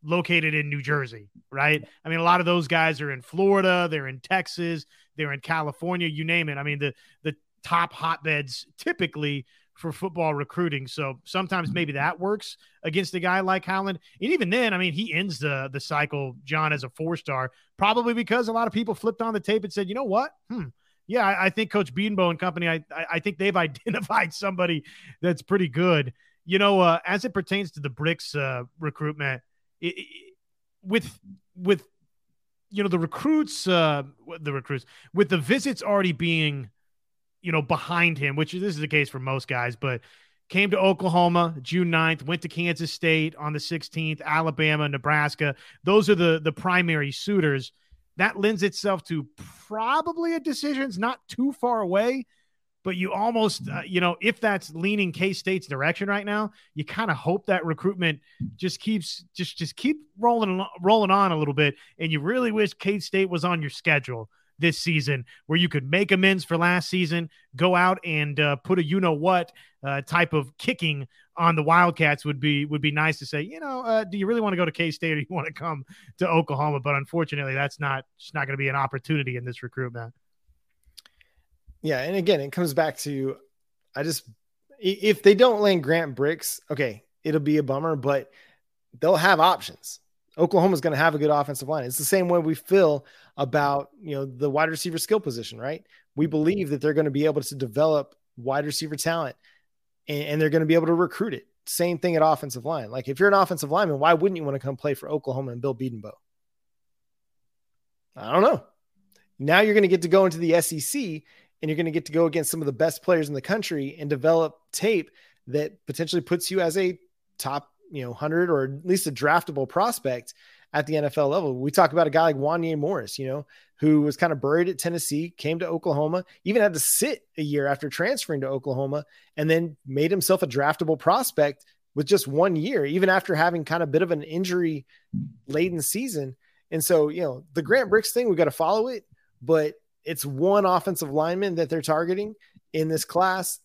located in New Jersey, right? I mean, a lot of those guys are in Florida, they're in Texas, they're in California, you name it. I mean, the the top hotbeds typically for football recruiting. So sometimes maybe that works against a guy like Howland. And even then, I mean, he ends the the cycle, John, as a four star, probably because a lot of people flipped on the tape and said, you know what? Hmm. Yeah, I, I think Coach Bedenbaugh and company, I, I, think they've *laughs* identified somebody that's pretty good. You know, uh, as it pertains to the Brix uh, recruitment, it, with with you know the recruits, uh, the recruits with the visits already being, you know, behind him, which this is the case for most guys, but came to Oklahoma June 9th, went to Kansas State on the 16th, Alabama, Nebraska. Those are the the primary suitors. That lends itself to probably a decision. It's not too far away, but you almost, uh, you know, if that's leaning K State's direction right now, you kind of hope that recruitment just keeps just just keep rolling rolling on a little bit, and you really wish K State was on your schedule this season where you could make amends for last season, go out and uh, put a you know what uh, type of kicking on the Wildcats would be would be nice to say. You know, uh, do you really want to go to K State or you want to come to Oklahoma? But unfortunately, that's not just not going to be an opportunity in this recruitment. Yeah, and again, it comes back to I just if they don't land Grant Brix, okay, it'll be a bummer, but they'll have options. Oklahoma's going to have a good offensive line. It's the same way we feel about, you know, the wide receiver skill position, right? We mm-hmm. believe that they're going to be able to develop wide receiver talent and, and they're going to be able to recruit it. Same thing at offensive line. Like if you're an offensive lineman, why wouldn't you want to come play for Oklahoma and Bill Bedenbaugh? I don't know. Now you're going to get to go into the SEC and you're going to get to go against some of the best players in the country and develop tape that potentially puts you as a top you know 100 or at least a draftable prospect at the NFL level. We talk about a guy like Wanya Morris, you know, who was kind of buried at Tennessee, came to Oklahoma, even had to sit a year after transferring to Oklahoma, and then made himself a draftable prospect with just one year, even after having kind of a bit of an injury laden season. And so, you know, the Grant Brix thing, we got to follow it, but it's one offensive lineman that they're targeting in this class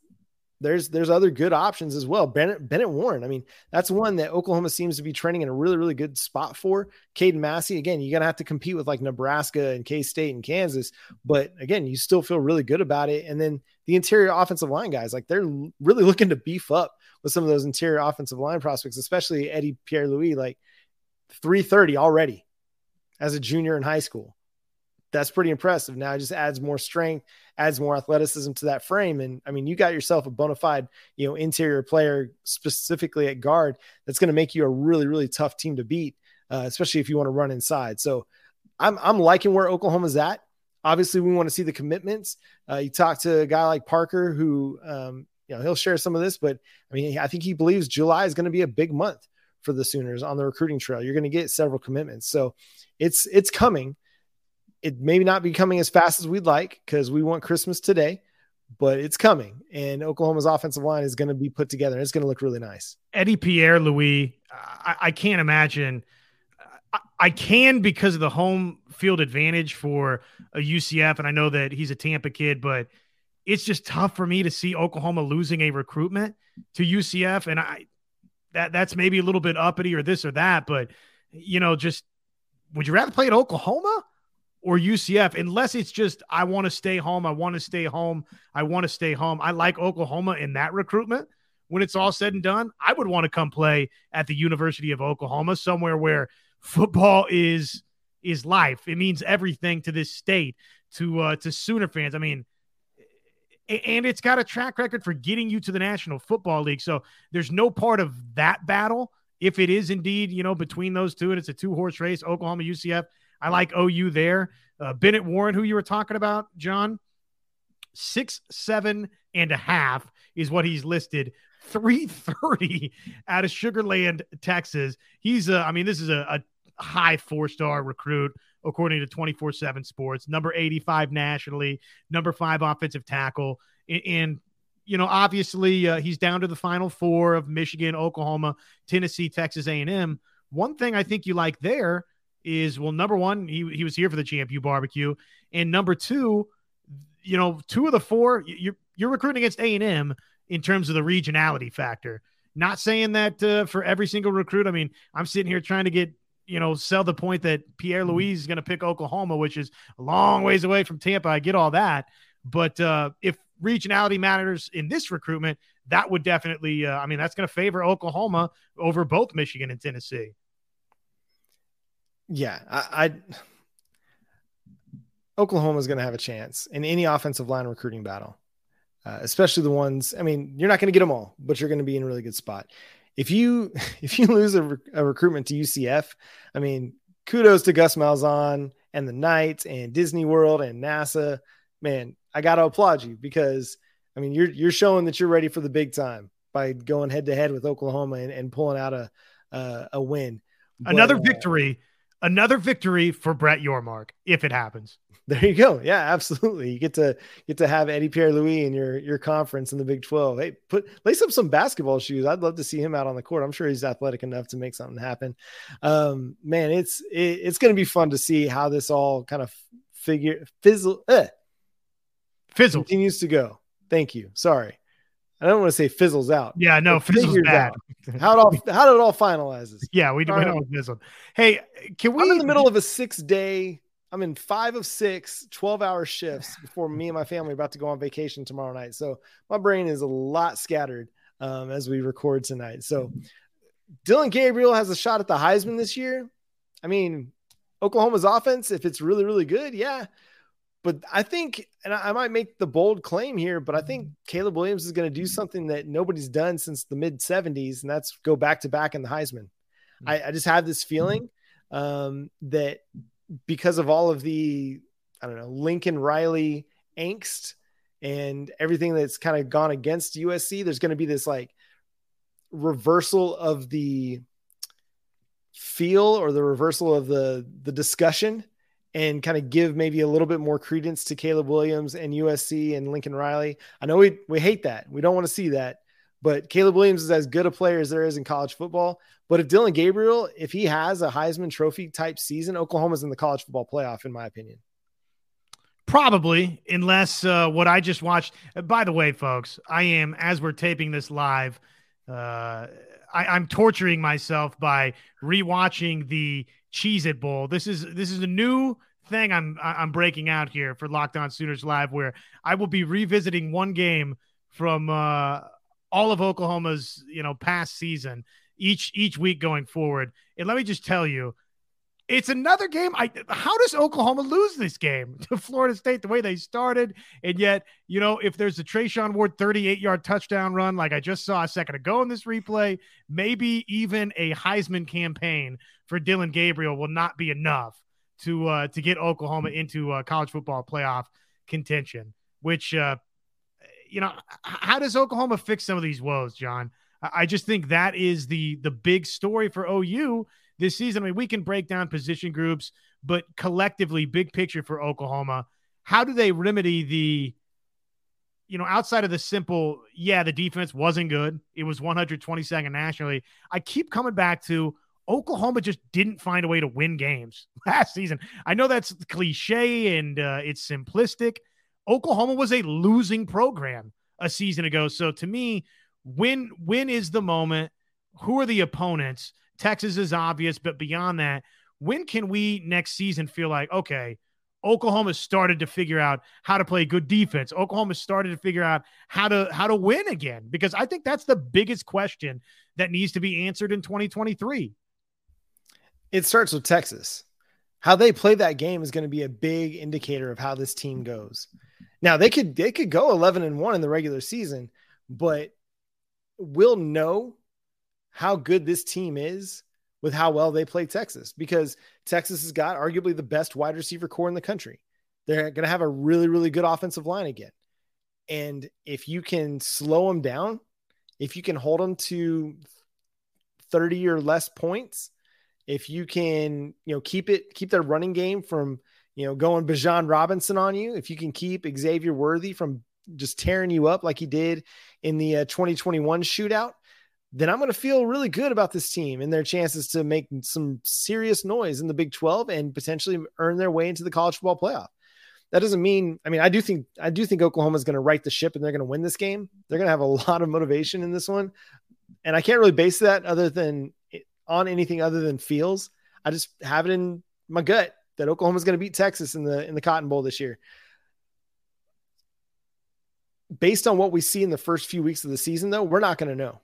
there's there's other good options as well. Bennett Bennett Warren. I mean, that's one that Oklahoma seems to be trending in a really really good spot for. Caden Massey. Again, you're gonna have to compete with like Nebraska and K State and Kansas, but again, you still feel really good about it. And then the interior offensive line guys, like they're really looking to beef up with some of those interior offensive line prospects, especially Eddie Pierre Louis, like 330 already as a junior in high school that's pretty impressive. Now it just adds more strength, adds more athleticism to that frame. And I mean, you got yourself a bona fide, you know, interior player specifically at guard that's going to make you a really, really tough team to beat, uh, especially if you want to run inside. So I'm, I'm liking where Oklahoma's at. Obviously, we want to see the commitments. Uh, you talk to a guy like Parker who, um, you know, he'll share some of this, but I mean, I think he believes July is going to be a big month for the Sooners on the recruiting trail. You're going to get several commitments. So it's, it's coming it may not be coming as fast as we'd like because we want Christmas today, but it's coming. And Oklahoma's offensive line is going to be put together. And It's going to look really nice. Eddie Pierre Louis, I, I can't imagine. I, I, can because of the home field advantage for a UCF, and I know that he's a Tampa kid, but it's just tough for me to see Oklahoma losing a recruitment to UCF, and I that that's maybe a little bit uppity or this or that, but you know, just would you rather play at Oklahoma? Or UCF, unless it's just, I want to stay home. I want to stay home. I want to stay home. I like Oklahoma in that recruitment. When it's all said and done, I would want to come play at the University of Oklahoma, somewhere where football is is life. It means everything to this state, to uh, to Sooner fans. I mean, and it's got a track record for getting you to the National Football League. So there's no part of that battle. If it is indeed, you know, between those two, and it's a two horse race, Oklahoma, UCF, I like OU there. Uh, Bennett Warren, who you were talking about, John, six, seven and a half is what he's listed. 330 *laughs* out of Sugarland, Texas. He's a, I mean, this is a, a high four star recruit according to 24 7 sports, number 85 nationally, number five offensive tackle. And, and you know, obviously, uh, he's down to the final four of Michigan, Oklahoma, Tennessee, Texas A&M. One thing I think you like there is well, number one, he, he was here for the Champ U Barbecue, and number two, you know, two of the four, you're you're recruiting against A and M in terms of the regionality factor. Not saying that uh, for every single recruit. I mean, I'm sitting here trying to get you know sell the point that Pierre mm-hmm. Louis is going to pick Oklahoma, which is a long ways away from Tampa. I get all that, but uh, if regionality matters in this recruitment, that would definitely. Uh, I mean, that's going to favor Oklahoma over both Michigan and Tennessee yeah, I, I Oklahoma's going to have a chance in any offensive line recruiting battle, uh, especially the ones. I mean, you're not going to get them all, but you're going to be in a really good spot. If you *laughs* if you lose a, a recruitment to UCF, I mean, kudos to Gus Malzahn and the Knights and Disney World and NASA. Man, I got to applaud you because I mean you're you're showing that you're ready for the big time by going head to head with Oklahoma and, and pulling out a uh, a win. Another but, uh, victory, another victory for Brett Yormark if it happens. There you go. Yeah, absolutely. You get to get to have Eddie Pierre Louis in your your conference in the Big Twelve. Hey, put lace up some basketball shoes. I'd love to see him out on the court. I'm sure he's athletic enough to make something happen. Um, man, it's it, it's going to be fun to see how this all kind of figure fizzle eh, fizzle continues to go. Thank you. Sorry. I don't want to say fizzles out. Yeah, no, fizzles bad. How it all how did it all finalizes? *laughs* Yeah, we, we know fizzled. Hey, can we? I'm in the middle of a six day I'm in five of six 12 hour shifts before me and my family are about to go on vacation tomorrow night. So my brain is a lot scattered um, as we record tonight. So Dillon Gabriel has a shot at the Heisman this year. I mean, Oklahoma's offense, if it's really, really good, yeah. But I think, and I, might make the bold claim here, but I think mm-hmm. Caleb Williams is going to do mm-hmm. something that nobody's done since the mid 70s, and that's go back to back in the Heisman. I, mm-hmm. I just have this feeling um, that because of all of the I don't know Lincoln Riley angst and everything that's kind of gone against USC, there's going to be this like reversal of the feel or the reversal of the the discussion and kind of give maybe a little bit more credence to Caleb Williams and USC and Lincoln Riley. I know we we hate that. We don't want to see that. But Caleb Williams is as good a player as there is in college football. But if Dillon Gabriel, if he has a Heisman Trophy type season, Oklahoma's in the college football playoff, in my opinion. Probably, unless uh, what I just watched. Uh, by the way, folks, I am as we're taping this live. Uh, I, am torturing myself by rewatching the Cheez It Bowl. This is this is a new thing I'm I'm breaking out here for Locked On Sooners Live, where I will be revisiting one game from uh, all of Oklahoma's, you know, past season each each week going forward. And let me just tell you, it's another game. I how does Oklahoma lose this game *laughs* to Florida State the way they started? And yet, you know, if there's a Treshaun Ward 38 yard touchdown run, like I just saw a second ago in this replay, maybe even a Heisman campaign for Dillon Gabriel will not be enough to uh, to get Oklahoma into uh, college football playoff contention. Which uh, you know, how does Oklahoma fix some of these woes, John? I just think that is the the big story for OU this season. I mean, we can break down position groups, but collectively, big picture for Oklahoma, how do they remedy the you know, outside of the simple, yeah, the defense wasn't good. It was 122nd nationally. I keep coming back to Oklahoma just didn't find a way to win games *laughs* last season. I know that's cliche and uh, it's simplistic, Oklahoma was a losing program a season ago. So to me, when when is the moment? Who are the opponents? Texas is obvious, but beyond that, when can we next season feel like okay, Oklahoma started to figure out how to play good defense. Oklahoma started to figure out how to how to win again because I think that's the biggest question that needs to be answered in 2023. It starts with Texas. How they play that game is going to be a big indicator of how this team goes. Now they could they could go 11 and 1 in the regular season, but we'll know how good this team is with how well they play Texas because Texas has got arguably the best wide receiver corps in the country. They're going to have a really really good offensive line again. And if you can slow them down, if you can hold them to 30 or less points, if you can, you know, keep it keep their running game from you know, going Bijan Robinson on you, if you can keep Xavier Worthy from just tearing you up like he did in the uh, 2021 shootout, then I'm going to feel really good about this team and their chances to make some serious noise in the Big 12 and potentially earn their way into the college football playoff. That doesn't mean, I mean, I do think, I do think Oklahoma is going to right the ship and they're going to win this game. They're going to have a *laughs* lot of motivation in this one. And I can't really base that other than on anything other than feels. I just have it in my gut that Oklahoma's going to beat Texas in the in the Cotton Bowl this year. Based on what we see in the first few weeks of the season, though, we're not going to know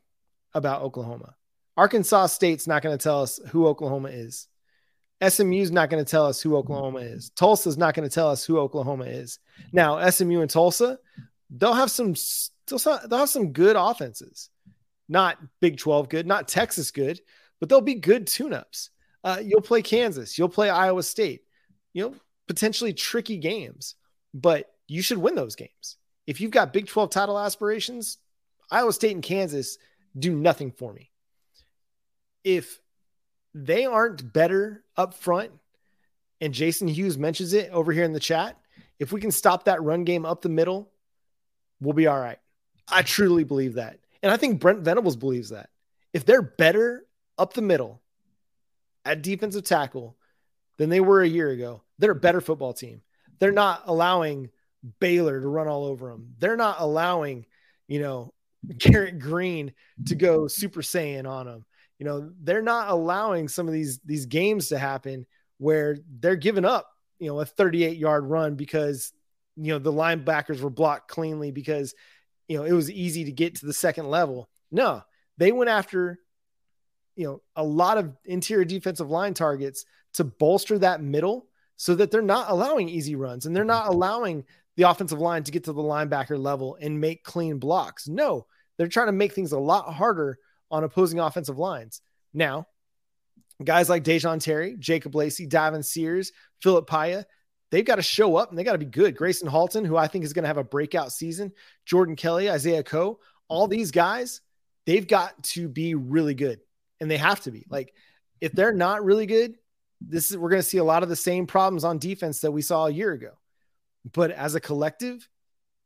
about Oklahoma. Arkansas State's not going to tell us who Oklahoma is. SMU's not going to tell us who Oklahoma is. Tulsa's not going to tell us who Oklahoma is. Now, SMU and Tulsa, they'll have some they'll have some good offenses. Not Big 12 good, not Texas good, but they'll be good tune-ups. Uh, you'll play Kansas, you'll play Iowa State you know, potentially tricky games, but you should win those games. If you've got Big 12 title aspirations, Iowa State and Kansas do nothing for me. If they aren't better up front, and Jason Hughes mentions it over here in the chat, if we can stop that run game up the middle, we'll be all right. I truly believe that. And I think Brent Venables believes that. If they're better up the middle at defensive tackle than they were a year ago, they're a better football team. They're not allowing Baylor to run all over them. They're not allowing, you know, Garrett Greene to go Super Saiyan on them. You know, they're not allowing some of these these games to happen where they're giving up, you know, a 38 yard run because you know the linebackers were blocked cleanly because you know it was easy to get to the second level. No, they went after you know a lot of interior defensive line targets to bolster that middle so that they're not allowing easy runs and they're not mm-hmm. allowing the offensive line to get to the linebacker level and make clean blocks. No, they're trying to make things a lot harder on opposing offensive lines. Now, guys like Da'Jon Terry, Jacob Lacey, Davon Sears, Philip Paea, they've got to show up and they got to be good. Gracen Halton, who I think is going to have a breakout season, Jordan Kelley, Isaiah Coe, all these guys, they've got to be really good and they have to be. Like, if they're not really good, this is we're going to see a lot of the same problems on defense that we saw a year ago. But as a collective,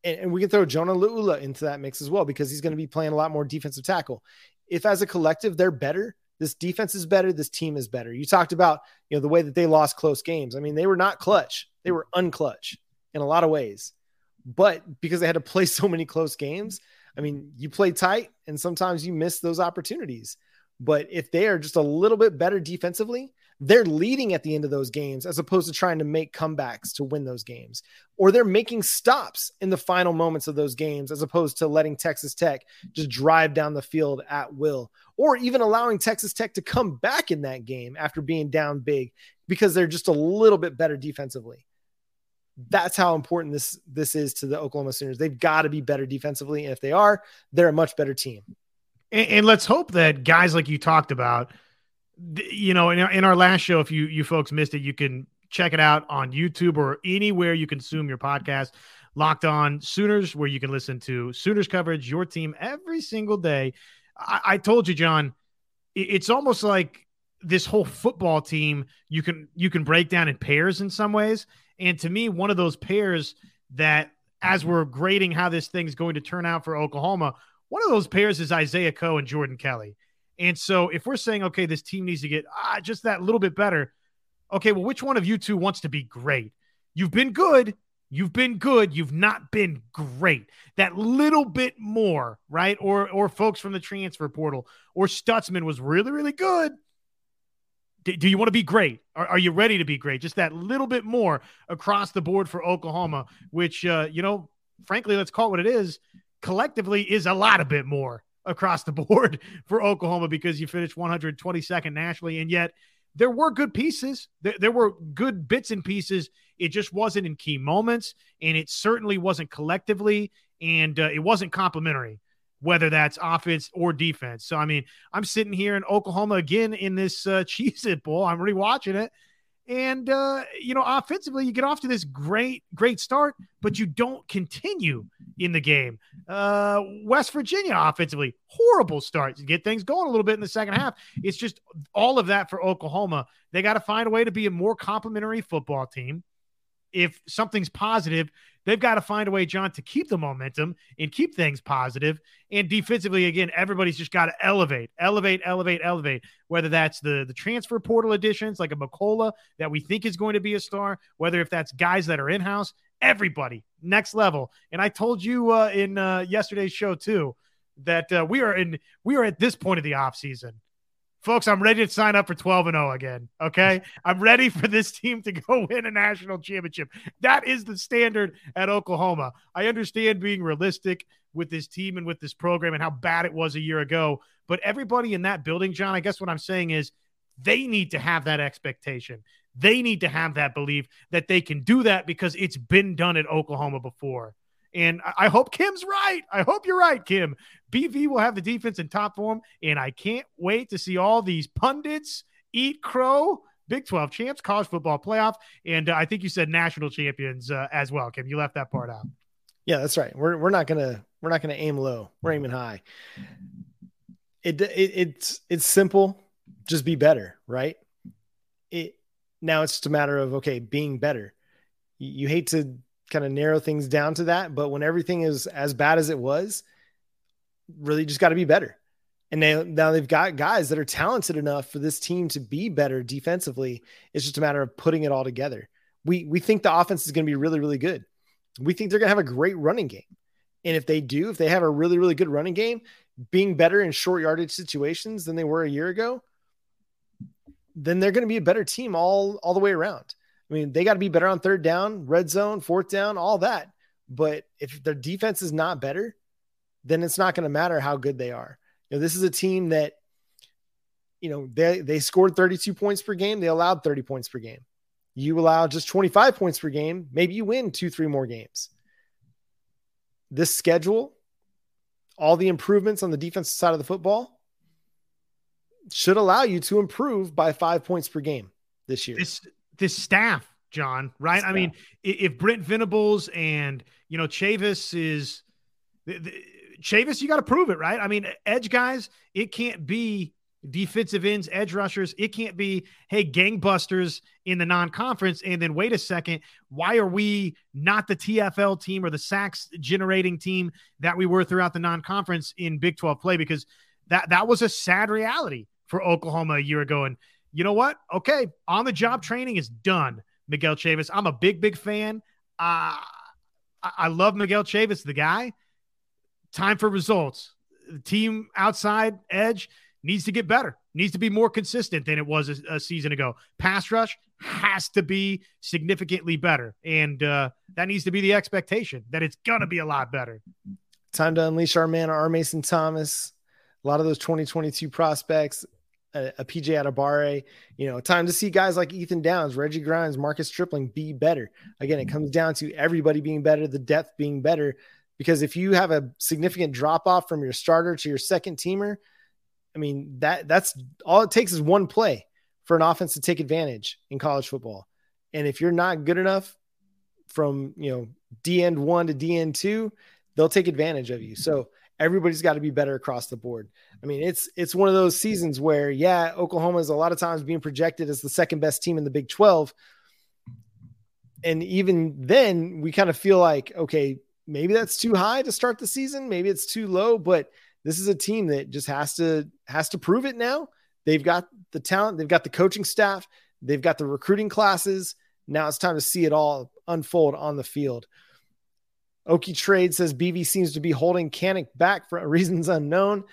and, and we can throw Jonah Laulu into that mix as well because he's going to be playing a lot more defensive tackle. If as a collective they're better, this defense is better, this team is better. You talked about you know the way that they lost close games. I mean, they were not clutch; they were unclutch in a lot of ways. But because they had to play *laughs* so many close games, I mean, you play tight, and sometimes you miss those opportunities. But if they are just a little bit better defensively, they're leading at the end of those games as opposed to trying to make comebacks to win those games. Or they're making stops in the final moments of those games as opposed to letting Texas Tech just drive down the field at will. Or even allowing Texas Tech to come back in that game after being down big because they're just a little bit better defensively. That's how important this this is to the Oklahoma Sooners. They've got to be better defensively, and if they are, they're a much better team. And, and let's hope that guys like you talked about, you know, in our, in our last show, if you you folks missed it, you can check it out on YouTube or anywhere you consume your podcast. Locked on Sooners, where you can listen to Sooners coverage, your team every single day. I, I told you, John, it's almost like this whole football team you can you can break down in pairs in some ways. And to me, one of those pairs that as we're grading how this thing's going to turn out for Oklahoma, one of those pairs is Isaiah Coe and Jordan Kelley. And so if we're saying, okay, this team needs to get ah, just that little bit better, okay, well, which one of you two wants to be great? You've been good. You've been good. You've not been great. That little bit more, right? Or or folks from the transfer portal or Stutsman was really, really good. Do, do you want to be great? Are, are, you ready to be great? Just that little bit more across the board for Oklahoma, which, uh, you know, frankly, let's call it what it is collectively is a lot a bit more across the *laughs* board for Oklahoma because you finished 122nd nationally. And yet there were good pieces. There, there, were good bits and pieces. It just wasn't in key moments. And it certainly wasn't collectively. And uh, it wasn't complimentary, whether that's offense or defense. So, I mean, I'm sitting here in Oklahoma again in this uh, *laughs* Cheez It Bowl. I'm rewatching it. And uh, you know, offensively, you get off to this great, great start, but you don't continue in the game. Uh, West Virginia offensively, horrible start. You get things going a little bit in the second half. It's just all of that for Oklahoma. They got to find a way to be a more complementary football team if something's positive, they've got to find a way, John, to keep the momentum and keep things positive. And defensively, again, everybody's just got to elevate, elevate, elevate, elevate. Whether that's the the transfer portal additions like a McCullough that we think is going to be a star, whether if that's guys that are in house, everybody next level. And I told you uh, in uh, yesterday's show too that uh, we are in we are at this point of the off season folks, I'm ready to sign up for 12 and 0 again. Okay. *laughs* I'm ready for this team to go win a national championship. That is the standard at Oklahoma. I understand being realistic with this team and with this program and how bad it was a year ago. But everybody in that building, John, I guess what I'm saying is they need to have that expectation. They need to have that belief that they can do that because it's been done at Oklahoma before. And I hope Kim's right. I hope you're right, Kim. BV will have the defense in top form, and I can't wait to see all these pundits eat crow Big 12 champs, college football playoff, and uh, I think you said national champions uh, as well. Kim, you left that part out. Yeah, that's right. We're we're not gonna we're not gonna aim low. We're aiming high. It, it it's it's simple. Just be better, right? It now it's just a matter of okay, being better. You, you hate to kind of narrow things down to that, but when everything is as bad as it was, really just got to be better. And they, now they've got guys that are talented enough for this team to be better defensively. It's just a matter of putting it all together. We we think the offense is going to be really really good. We think they're going to have a great running game. And if they do, if they have a really really good running game, being better in short yardage situations than they were a year ago, then they're going to be a better team all all the way around. I mean, they got to be better on third down, red zone, fourth down, all that. But if their defense is not better, then it's not going to matter how good they are. You know, this is a team that, you know, they they scored 32 points per game. They allowed 30 points per game. You allow just 25 points per game, maybe you win two, three more games. This schedule, all the improvements on the defensive side of the football should allow you to improve by five points per game this year. This this staff, John, right? Staff. I mean, if Brent Venables and you know Chavis is the, the, Chavis, you got to prove it, right? I mean, edge guys, it can't be defensive ends, edge rushers. It can't be, hey, gangbusters in the non conference. And then wait a second, why are we not the TFL team or the sacks generating team that we were throughout the non conference in Big 12 play? Because that, that was a sad reality for Oklahoma a year ago. And you know what? Okay, on the job training is done, Miguel Chavis. I'm a big, big fan. Uh, I love Miguel Chavis, the guy time for results. The team outside edge needs to get better, needs to be more consistent than it was a, a season ago. Pass rush has to be significantly better. And uh, that needs to be the expectation that it's going to be a lot better. Time to unleash our man, R. Mason Thomas. A lot of those 2022 prospects, a, a PJ Adebawore, you know, time to see guys like Ethan Downs, Reggie Grimes, Marcus Stripling be better. Again, it mm-hmm. comes down to everybody being better, the depth being better because if you have a significant drop off from your starter to your second teamer, I mean that that's all it takes is one play for an offense to take advantage in college football. And if you're not good enough from you know D end one to D end two, they'll take advantage of you. So everybody's got to be better across the board. I mean, it's it's one of those seasons where yeah, Oklahoma is a lot of times being projected as the second best team in the Big 12. And even then, we kind of feel like, okay, maybe that's too high to start the season. Maybe it's too low, but this is a team that just has to has to prove it now. They've got the talent, they've got the coaching staff, they've got the recruiting classes. Now it's time to see it all unfold on the field. Okie Trade says BV seems to be holding Kanak back for *laughs* reasons unknown.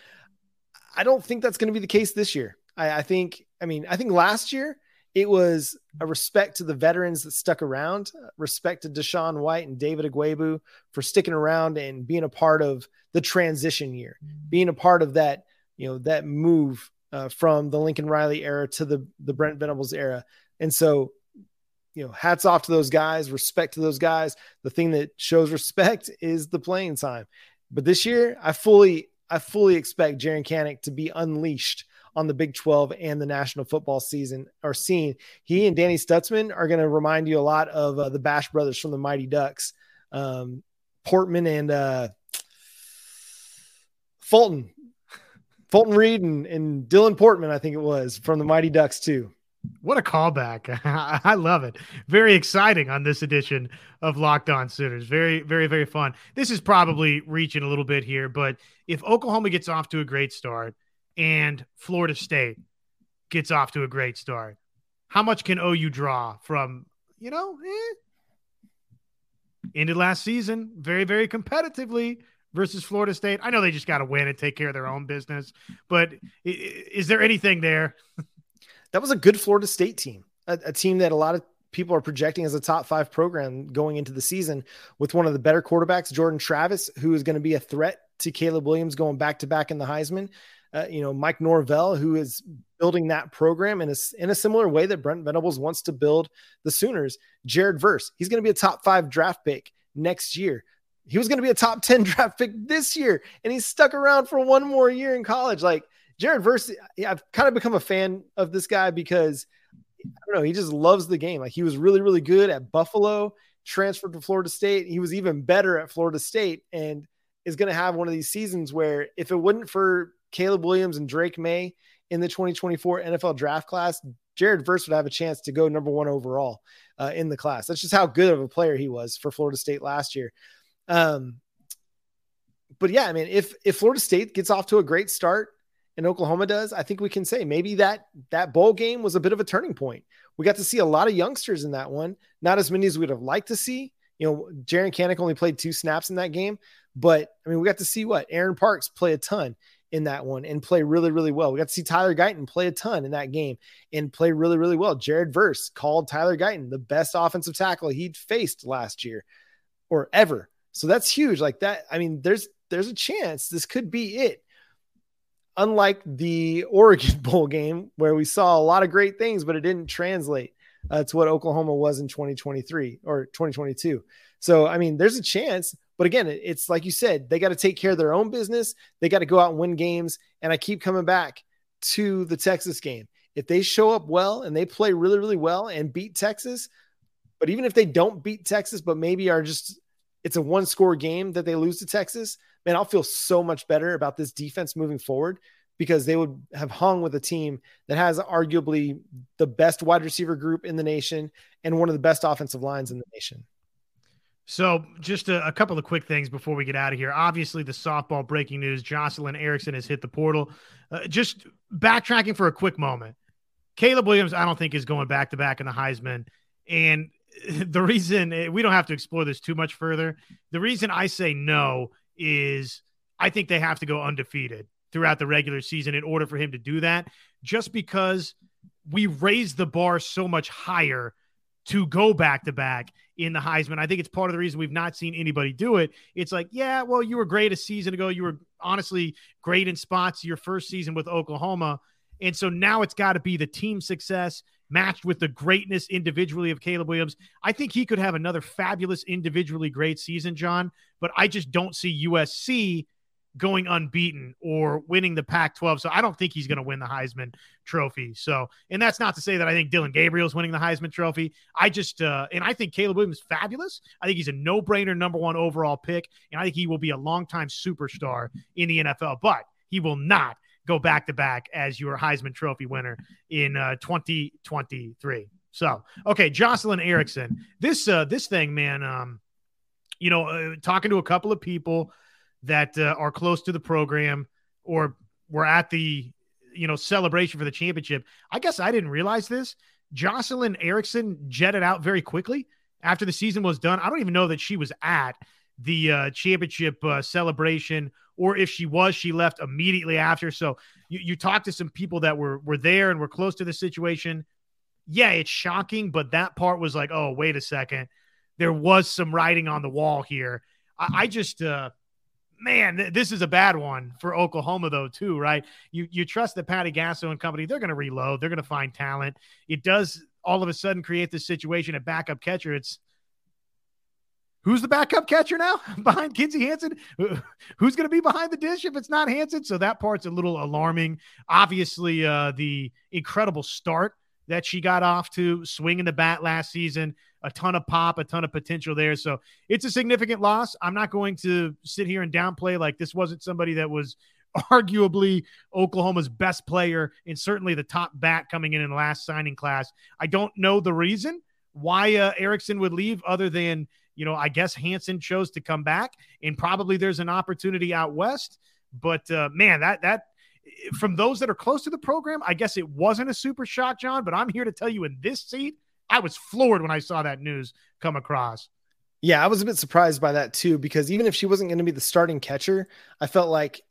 I don't think that's going to be the case this year. I, I think, I mean, I think last year it was a respect to the veterans that stuck around, respect to DaShaun White and David Ugwoegbu for sticking around and being a part of the transition year, being a part of that, you know, that move uh, from the Lincoln Riley era to the the Brent Venables era. And so, you know, hats off to those guys, respect to those guys. The thing that shows respect *laughs* is the playing time. But this year, I fully I fully expect Jaren Kanak to be unleashed on the Big 12 and the national football season or scene. He and Danny Stutsman are going to remind you a lot of uh, the Bash brothers from the Mighty Ducks, um, Portman and uh, Fulton, Fulton Reed and, and Dylan Portman, I think it was from the Mighty Ducks too. What a callback. *laughs* I love it. Very exciting on this edition of Locked On Sooners. Very, very, very fun. This is probably reaching a little bit here, but if Oklahoma gets off to a great start, and Florida State gets off to a great start. How much can OU draw from, you know, eh, ended last season very, very competitively versus Florida State. I know they just got to win and take care of their own business, but is there anything there? That was a good Florida State team, a, a team that a lot of people are projecting as a top five program going into the season with one of the better quarterbacks, Jordan Travis, who is going to be a threat to Caleb Williams going back to back in the Heisman uh, you know, Mike Norvell, who is building that program in a, in a similar way that Brent Venables wants to build the Sooners. Jared Verse, he's going to be a top five draft pick next year. He was going to be a top 10 *laughs* draft pick this year, and he's stuck around for one more year in college. Like Jared Verse, I've kind of become a fan of this guy because I don't know, he just loves the game. Like he was really, really good at Buffalo, transferred to Florida State. He was even better at Florida State and is going to have one of these seasons where if it wasn't for Caleb Williams and Drake Maye in the 2024 NFL draft class, Jared Verse would have a chance to go number one overall uh, in the class. That's just how good of a player he was for Florida State last year. Um, but yeah, I mean, if if Florida State gets off to a great start and Oklahoma does, I think we can say maybe that that bowl game was a bit of a turning point. We got to see a lot of youngsters in that one, not as many as we'd have liked to see. You know, Jaren Kanak only played two snaps in that game, but I mean, we got to see what Aaron Parks play a ton in that one and play really, really well. We got to see Tyler Guyton play a ton in that game and play really, really well. Jared Verse called Tyler Guyton the best offensive tackle he'd faced last year or ever. So that's huge. Like that. I mean, there's there's a chance this could be it. Unlike the *laughs* Oregon Bowl game where we saw a lot of great things, but it didn't translate uh, to what Oklahoma was in 2023 or 2022. So, I mean, there's a chance, but again, it's like you said, they got to take care of their own business. They got to go out and win games. And I keep coming back to the Texas game. If they show up well and they play really, really well and beat Texas, but even if they don't beat Texas, but maybe are just it's a one score game that they lose to Texas, man, I'll feel so much better about this defense moving forward because they would have hung with a team that has arguably the best wide receiver group in the nation and one of the best offensive lines in the nation. So, just a, a, couple of quick things before we get out of here. Obviously, the softball breaking news Jocelyn Erickson has hit the portal. Uh, just backtracking for a quick moment. Caleb Williams, I don't think, is going back to back in the Heisman. And *laughs* the reason eh, we don't have to explore this too much further, the reason I say no is I think they have to go undefeated throughout the regular season in order for him to do that, just because we raised the bar so much higher to go back to back in the Heisman. I think it's part of the reason we've not seen anybody do it. It's like, yeah, well, you were great a season ago. You were honestly great in spots your first season with Oklahoma. And so now it's got to be the team success matched with the greatness individually of Caleb Williams. I think he could have another fabulous individually great season, John, but I just don't see USC going unbeaten or winning the Pac 12. So I don't think he's going to win the Heisman Trophy. So, and that's not to say that I think Dillon Gabriel's winning the Heisman Trophy. I just, uh, and I think Caleb Williams is fabulous. I think he's a no brainer number one overall pick. And I think he will be a longtime superstar in the NFL, but he will not go back to back as your Heisman Trophy winner in uh, 2023. So, okay, Jocelyn Erickson. This, uh, this thing, man, um, you know, uh, talking to a couple of people, that uh, are close to the program or were at the you know celebration for the championship. I guess I didn't realize this. Jocelyn Erickson jetted out very quickly after the season was done. I don't even know that she was at the uh, championship uh, celebration, or if she was, she left immediately after. So you, you talked to some people that were were there and were close to the situation. Yeah, it's shocking, but that part was like, oh, wait a second, there was some writing on the wall here. I, I just, uh, man, th- this is a bad one for Oklahoma, though, too, right? You you trust that Patty Gasso and company, they're going to reload, they're going to find talent. It does all of a sudden create this situation at backup catcher. It's who's the backup catcher now *laughs* behind Kinzie Hansen? *laughs* Who's going to be behind the dish if it's not Hansen? So that part's a little alarming. Obviously, uh, the incredible start that she got off to swinging the bat last season a ton of pop, a ton of potential there. So it's a significant loss. I'm not going to sit here and downplay like this wasn't somebody that was *laughs* arguably Oklahoma's best player and certainly the top bat coming in in the last signing class. I don't know the reason why uh, Erickson would leave other than, you know, I guess Hansen chose to come back and probably there's an opportunity out west. But uh, man, that, that, from those that are close to the program, I guess it wasn't a super shock, John, but I'm here to tell you in this seat, I was floored when I saw that news come across. Yeah, I was a bit surprised by that too, because even if she wasn't going to be the starting catcher, I felt like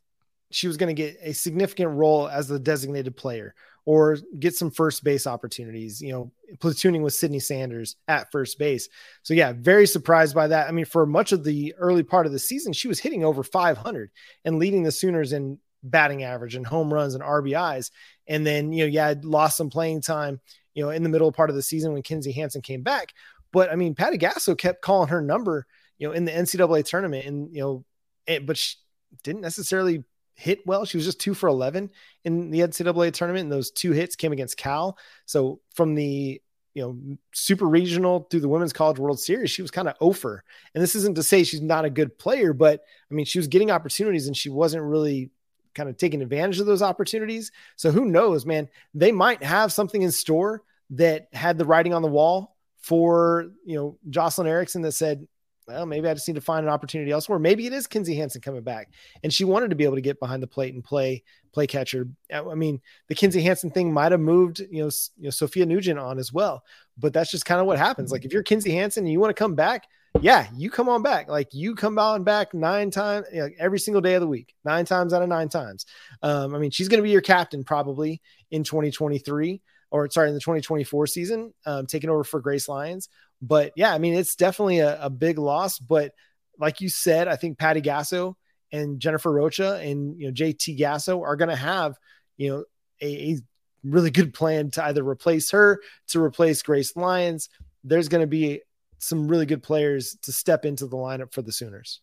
she was going to get a significant role as the designated player or get some first base opportunities, you know, platooning with Cydney Sanders at first base. So, yeah, very surprised by that. I mean, for much of the early part of the season, she was hitting over 500 and leading the Sooners in batting average and home runs and RBIs. And then, you know, yeah, lost some playing time you know, in the middle part of the season when Kinzie Hansen came back. But I mean, Patty Gasso kept calling her number, you know, in the NCAA tournament, and you know, it, but she didn't necessarily hit well. She was just two for 11 in the NCAA tournament. And those two hits came against Cal. So from the, you know, super regional through the women's college world series, she was kind of over. And this isn't to say she's not a good player, but I mean, she was getting opportunities and she wasn't really kind of taking advantage of those opportunities. So who knows, man, they might have something in store that had the writing on the wall for, you know, Jocelyn Erickson that said, well, maybe I just need to find an opportunity elsewhere. Maybe it is Kinzie Hansen coming back, and she wanted to be able to get behind the plate and play play catcher. I mean, the Kinzie Hansen thing might have moved, you know, you know, Sophia Nugent on as well. But that's just kind of what happens. Like if you're Kinzie Hansen and you want to come back, yeah, you come on back. Like you come on back nine times you know, every single day of the week, nine times out of nine times. Um, I mean, she's going to be your captain probably in 2023 or sorry, in the 2024 season, um, taking over for Grace Lyons. But yeah, I mean, it's definitely a, a big loss. But like you said, I think Patty Gasso and Jennifer Rocha and you know JT Gasso are going to have you know a, a, really good plan to either replace her to replace Grace Lyons. There's going to be some really good players to step into the lineup for the Sooners.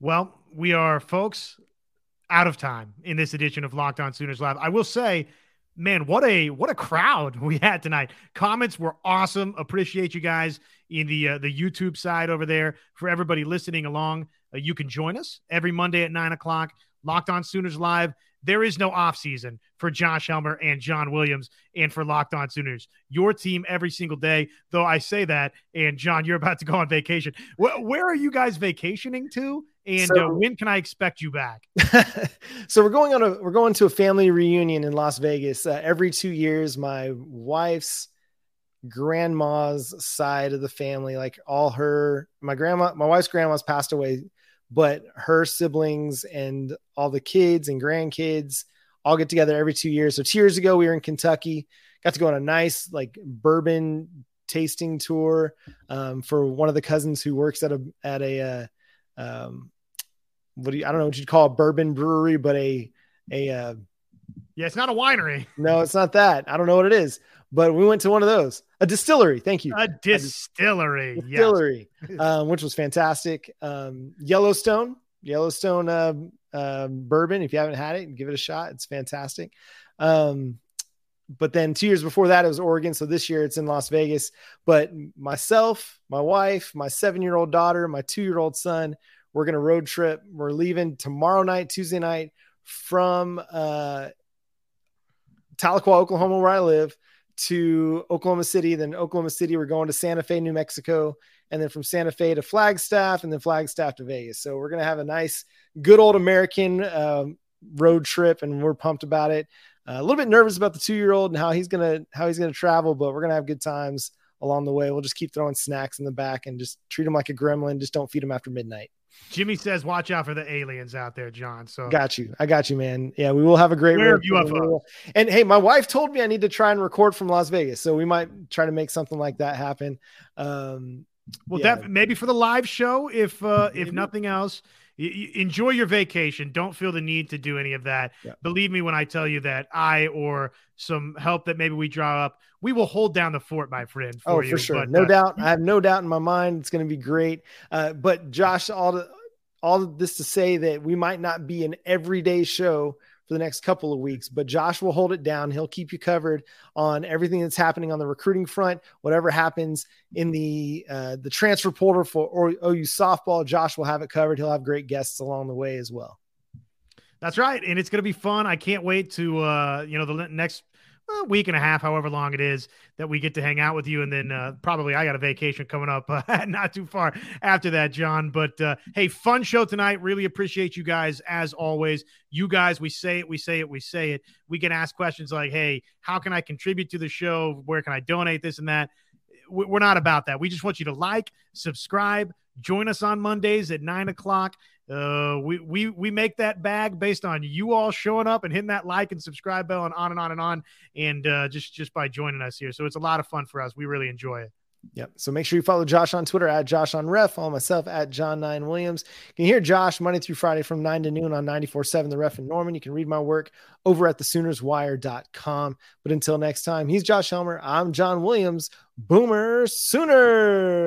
Well, we are folks out of time in this edition of Locked On Sooners Live. I will say man, what a what a crowd *laughs* we had tonight. Comments were awesome. Appreciate you guys in the uh, the YouTube side over there. For everybody listening along, uh, you can join us every Monday at nine o'clock. Locked On Sooners live. There is no off season for Josh Helmer and John Williams and for Locked On Sooners. Your team every single day. Though I say that, and John, you're about to go on vacation. Where, where are you guys vacationing to? And so, uh, when can I expect you back? *laughs* so we're going on a we're going to a family reunion in Las Vegas uh, every two years. My wife's grandma's side of the family, like all her my grandma, my wife's grandma's passed away, but her siblings and all the kids and grandkids all get together every two years. So two years ago we were in Kentucky, got to go on a nice like bourbon tasting tour um, for one of the cousins who works at a at a uh, um, what do you, I don't know what you'd call a bourbon brewery, but a, a, uh, yeah, it's not a winery. No, it's not that. I don't know what it is, but we went to one of those, a distillery. Thank you. A distillery. A distillery, yes. *laughs* um, which was fantastic. Um, Yellowstone, Yellowstone, uh, uh, bourbon. If you haven't had it, give it a shot. It's fantastic. Um, but then two years before that, it was Oregon. So this year it's in Las Vegas. But myself, my wife, my seven year old daughter, my two year old son, we're going to road trip. We're leaving tomorrow night, Tuesday night from uh, Tahlequah, Oklahoma, where I live, to Oklahoma City. Then Oklahoma City, we're going to Santa Fe, New Mexico, and then from Santa Fe to Flagstaff, and then Flagstaff to Vegas. So we're to have a nice, good old American um, road trip, and we're pumped about it. Uh, a little bit nervous about the two-year-old and how he's gonna how he's gonna travel, but we're gonna have good times along the way. We'll just keep throwing snacks in the back and just treat him like a gremlin. Just don't feed him after midnight. Jimmy says, "Watch out for the aliens out there, John." So got you. I got you, man. Yeah, we will have a great UFO. And hey, my wife told me I need to try and record from Las Vegas, so we might try to make something like that happen. Um, well, yeah. that maybe for the live show, if uh, if nothing else, enjoy your vacation. Don't feel the need to do any of that. Yeah. Believe me when I tell you that I or some help that maybe we draw up, we will hold down the fort, my friend. For oh, you. for sure, but, no uh, doubt. I have no doubt in my mind it's going to be great. Uh, but Josh, all the, all this to say that we might not be an everyday show for the next couple of weeks. But Josh will hold it down. He'll keep you covered on everything that's happening on the recruiting front. Whatever happens in the uh, the transfer portal for or OU softball, Josh will have it covered. He'll have great guests along the way as well. That's right, and it's going to be fun. I can't wait to uh, you know the next a week and a half, however long it is that we get to hang out with you. And then uh, probably I got a vacation coming up uh, *laughs* not too far after that, John. But uh, hey, fun show tonight. Really appreciate you guys as always. You guys, we say it, we say it, we say it. We can ask questions like, hey, how can I contribute to the show? Where can I donate this and that? We're not about that. We just want you to like, subscribe, join us on Mondays at nine o'clock. Uh, we we we make that bag based on you all showing up and hitting that like and subscribe bell and on and on and on, and uh, just just by joining us here. So it's a lot of fun for us. We really enjoy it. Yep. So make sure you follow Josh on Twitter at Josh on Ref. Follow myself at John Nine Williams. You can hear Josh Monday through Friday from 9 to noon on 94.7 The Ref in Norman. You can read my work over at the Soonerswire.com. But until next time, he's Josh Helmer. I'm John Williams. Boomer Sooner.